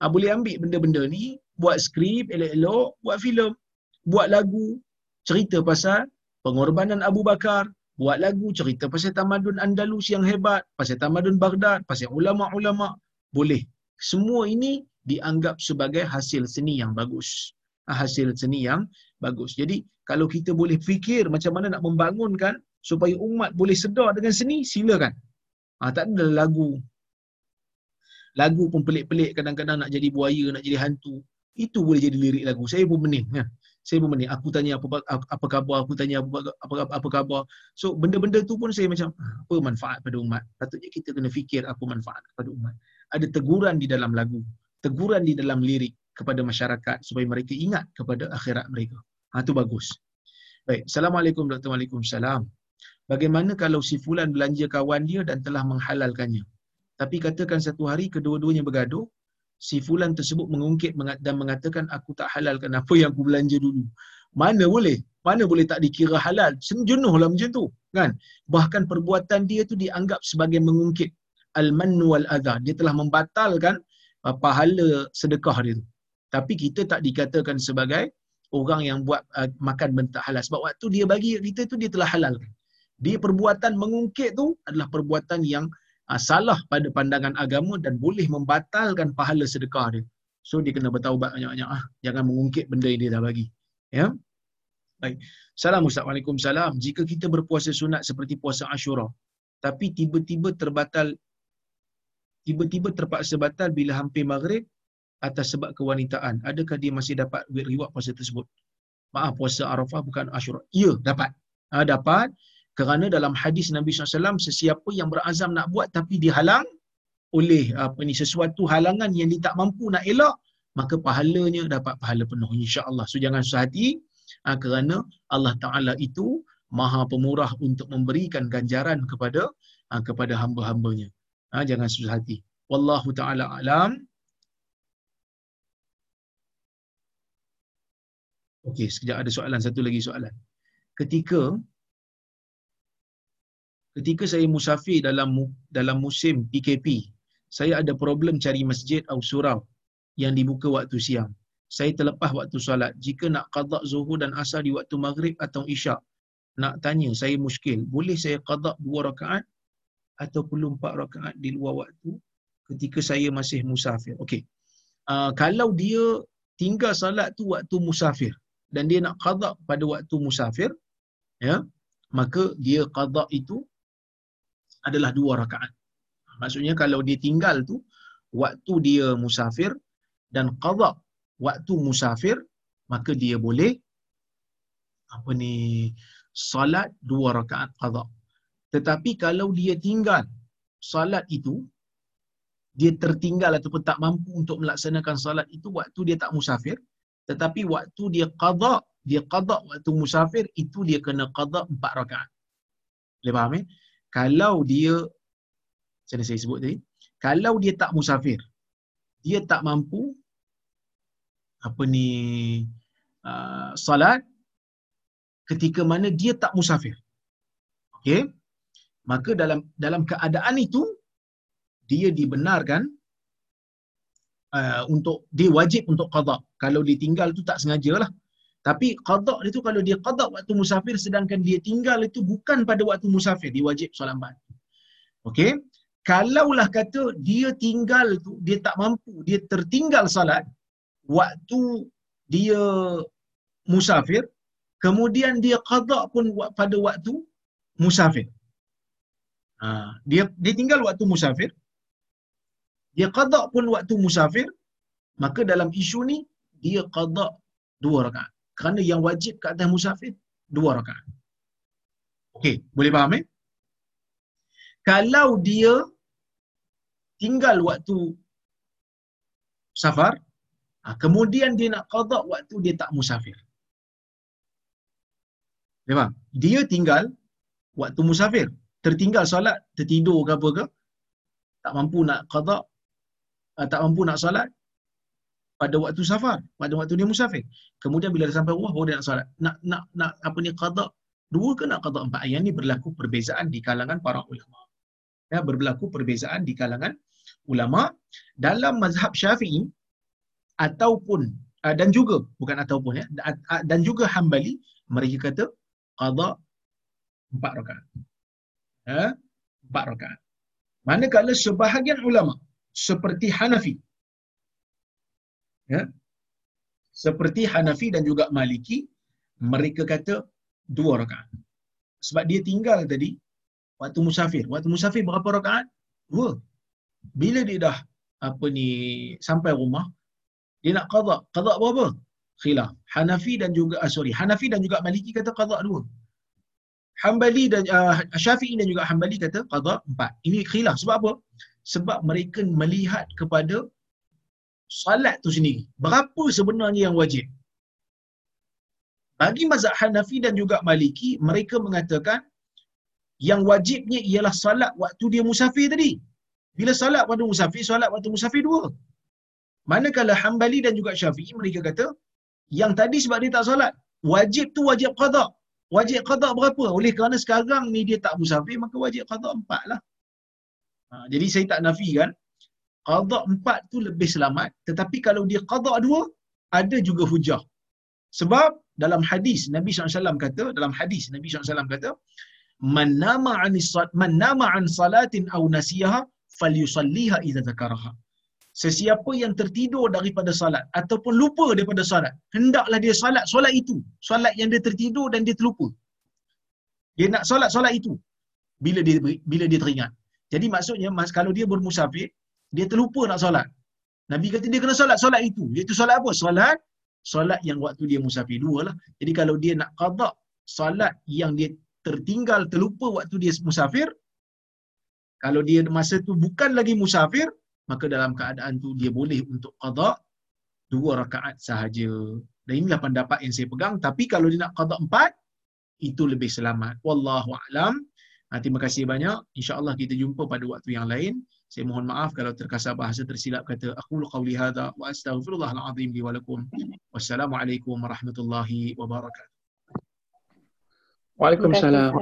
Ha, boleh ambil benda-benda ni, buat skrip elok-elok, buat filem, buat lagu, cerita pasal pengorbanan Abu Bakar, buat lagu cerita pasal tamadun Andalus yang hebat, pasal tamadun Baghdad, pasal ulama-ulama. Boleh. Semua ini dianggap sebagai hasil seni yang bagus. Ha, hasil seni yang bagus. Jadi kalau kita boleh fikir macam mana nak membangunkan supaya umat boleh sedar dengan seni, silakan. Ha, tak ada lagu. Lagu pun pelik-pelik kadang-kadang nak jadi buaya, nak jadi hantu. Itu boleh jadi lirik lagu. Saya pun bening. Ya. Saya pun bening. Aku tanya apa, apa khabar, aku tanya apa, apa, apa, khabar. So benda-benda tu pun saya macam, ah, apa manfaat pada umat? Patutnya kita kena fikir apa manfaat kepada umat. Ada teguran di dalam lagu. Teguran di dalam lirik kepada masyarakat supaya mereka ingat kepada akhirat mereka. Ha, tu bagus. Baik. Assalamualaikum warahmatullahi wabarakatuh. Bagaimana kalau si fulan belanja kawan dia dan telah menghalalkannya? Tapi katakan satu hari kedua-duanya bergaduh, si fulan tersebut mengungkit dan mengatakan aku tak halalkan apa yang aku belanja dulu. Mana boleh? Mana boleh tak dikira halal? Sejenuhlah macam tu, kan? Bahkan perbuatan dia tu dianggap sebagai mengungkit al-mannu wal adha. Dia telah membatalkan uh, pahala sedekah dia tu. Tapi kita tak dikatakan sebagai orang yang buat uh, makan benda halal sebab waktu dia bagi kita tu dia telah halalkan dia perbuatan mengungkit tu adalah perbuatan yang uh, salah pada pandangan agama dan boleh membatalkan pahala sedekah dia. So dia kena bertaubat banyak-banyak ah. Jangan mengungkit benda yang dia dah bagi. Ya. Baik. Salam Ustaz. Waalaikumsalam. Jika kita berpuasa sunat seperti puasa Ashura, tapi tiba-tiba terbatal tiba-tiba terpaksa batal bila hampir maghrib atas sebab kewanitaan, adakah dia masih dapat reward puasa tersebut? Maaf, puasa Arafah bukan Ashura. Ya, dapat. Ha, dapat kerana dalam hadis Nabi SAW sesiapa yang berazam nak buat tapi dihalang oleh apa ni sesuatu halangan yang dia tak mampu nak elak maka pahalanya dapat pahala penuh insya-Allah. So jangan susah hati ha, kerana Allah Taala itu Maha Pemurah untuk memberikan ganjaran kepada ha, kepada hamba-hambanya. Ha, jangan susah hati. Wallahu taala alam. Okey, sekejap ada soalan satu lagi soalan. Ketika ketika saya musafir dalam dalam musim PKP, saya ada problem cari masjid atau surau yang dibuka waktu siang. Saya terlepas waktu solat. Jika nak qada zuhur dan asar di waktu maghrib atau isyak, nak tanya, saya muskil. Boleh saya qada dua rakaat atau perlu empat rakaat di luar waktu ketika saya masih musafir? Okey. Uh, kalau dia tinggal salat tu waktu musafir dan dia nak qada pada waktu musafir, ya, maka dia qada itu adalah dua rakaat. Maksudnya kalau dia tinggal tu waktu dia musafir dan qada waktu musafir maka dia boleh apa ni salat dua rakaat qada. Tetapi kalau dia tinggal salat itu dia tertinggal ataupun tak mampu untuk melaksanakan salat itu waktu dia tak musafir tetapi waktu dia qada dia qada waktu musafir itu dia kena qada empat rakaat boleh faham eh kalau dia macam saya sebut tadi? Kalau dia tak musafir dia tak mampu apa ni uh, salat ketika mana dia tak musafir. Okey? Maka dalam dalam keadaan itu dia dibenarkan uh, untuk dia wajib untuk qada kalau dia tinggal tu tak sengaja tapi qada itu kalau dia qada waktu musafir sedangkan dia tinggal itu bukan pada waktu musafir dia wajib solat empat. Okey? Kalaulah kata dia tinggal tu dia tak mampu dia tertinggal salat waktu dia musafir kemudian dia qada pun pada waktu musafir. Ha, dia dia tinggal waktu musafir dia qada pun waktu musafir maka dalam isu ni dia qada dua rakaat kerana yang wajib kat atas musafir dua rakaat. Okey boleh faham eh? Kalau dia tinggal waktu safar ha, kemudian dia nak qada waktu dia tak musafir. Memang dia tinggal waktu musafir, tertinggal solat, tertidur ke apa ke, tak mampu nak qada, uh, tak mampu nak solat pada waktu safar, pada waktu dia musafir. Kemudian bila dia sampai rumah baru dia nak solat. Nak nak nak apa ni qada dua ke nak qada empat? Yang ni berlaku perbezaan di kalangan para ulama. Ya, berlaku perbezaan di kalangan ulama dalam mazhab Syafi'i ataupun uh, dan juga bukan ataupun ya dan juga Hambali mereka kata qada empat rakaat. Ha? Empat rakaat. Manakala sebahagian ulama seperti Hanafi ya? seperti Hanafi dan juga Maliki mereka kata dua rakaat. Sebab dia tinggal tadi waktu musafir. Waktu musafir berapa rakaat? Dua. Bila dia dah apa ni sampai rumah dia nak qada. Qada berapa? khilaf. Hanafi dan juga uh, sorry, Hanafi dan juga Maliki kata qada dua. Hambali dan uh, Syafi'i dan juga Hambali kata qada empat. Ini khilaf sebab apa? Sebab mereka melihat kepada salat tu sendiri. Berapa sebenarnya yang wajib? Bagi mazhab Hanafi dan juga Maliki, mereka mengatakan yang wajibnya ialah salat waktu dia musafir tadi. Bila salat waktu musafir, salat waktu musafir dua. Manakala Hambali dan juga Syafi'i mereka kata yang tadi sebab dia tak solat. Wajib tu wajib qada. Wajib qada berapa? Oleh kerana sekarang ni dia tak musafir, maka wajib qada empat lah. Ha, jadi saya tak nafikan, qada empat tu lebih selamat. Tetapi kalau dia qada dua, ada juga hujah. Sebab dalam hadis Nabi SAW kata, dalam hadis Nabi SAW kata, Man nama an, salatin au nasiyaha, fal yusalliha iza zakaraha. Sesiapa yang tertidur daripada salat ataupun lupa daripada salat hendaklah dia salat solat itu. Solat yang dia tertidur dan dia terlupa. Dia nak solat solat itu. Bila dia bila dia teringat. Jadi maksudnya mas kalau dia bermusafir dia terlupa nak solat nabi kata dia kena solat solat itu iaitu solat apa solat solat yang waktu dia musafir dua lah jadi kalau dia nak qada solat yang dia tertinggal terlupa waktu dia musafir kalau dia masa tu bukan lagi musafir maka dalam keadaan tu dia boleh untuk qada dua rakaat sahaja. Dan inilah pendapat yang saya pegang. Tapi kalau dia nak qada empat, itu lebih selamat. Wallahu a'lam. Ha, terima kasih banyak. InsyaAllah kita jumpa pada waktu yang lain. Saya mohon maaf kalau terkasar bahasa tersilap kata aku qawli hadha wa astaghfirullahal azim li wa lakum. Wassalamualaikum warahmatullahi wabarakatuh. Waalaikumsalam.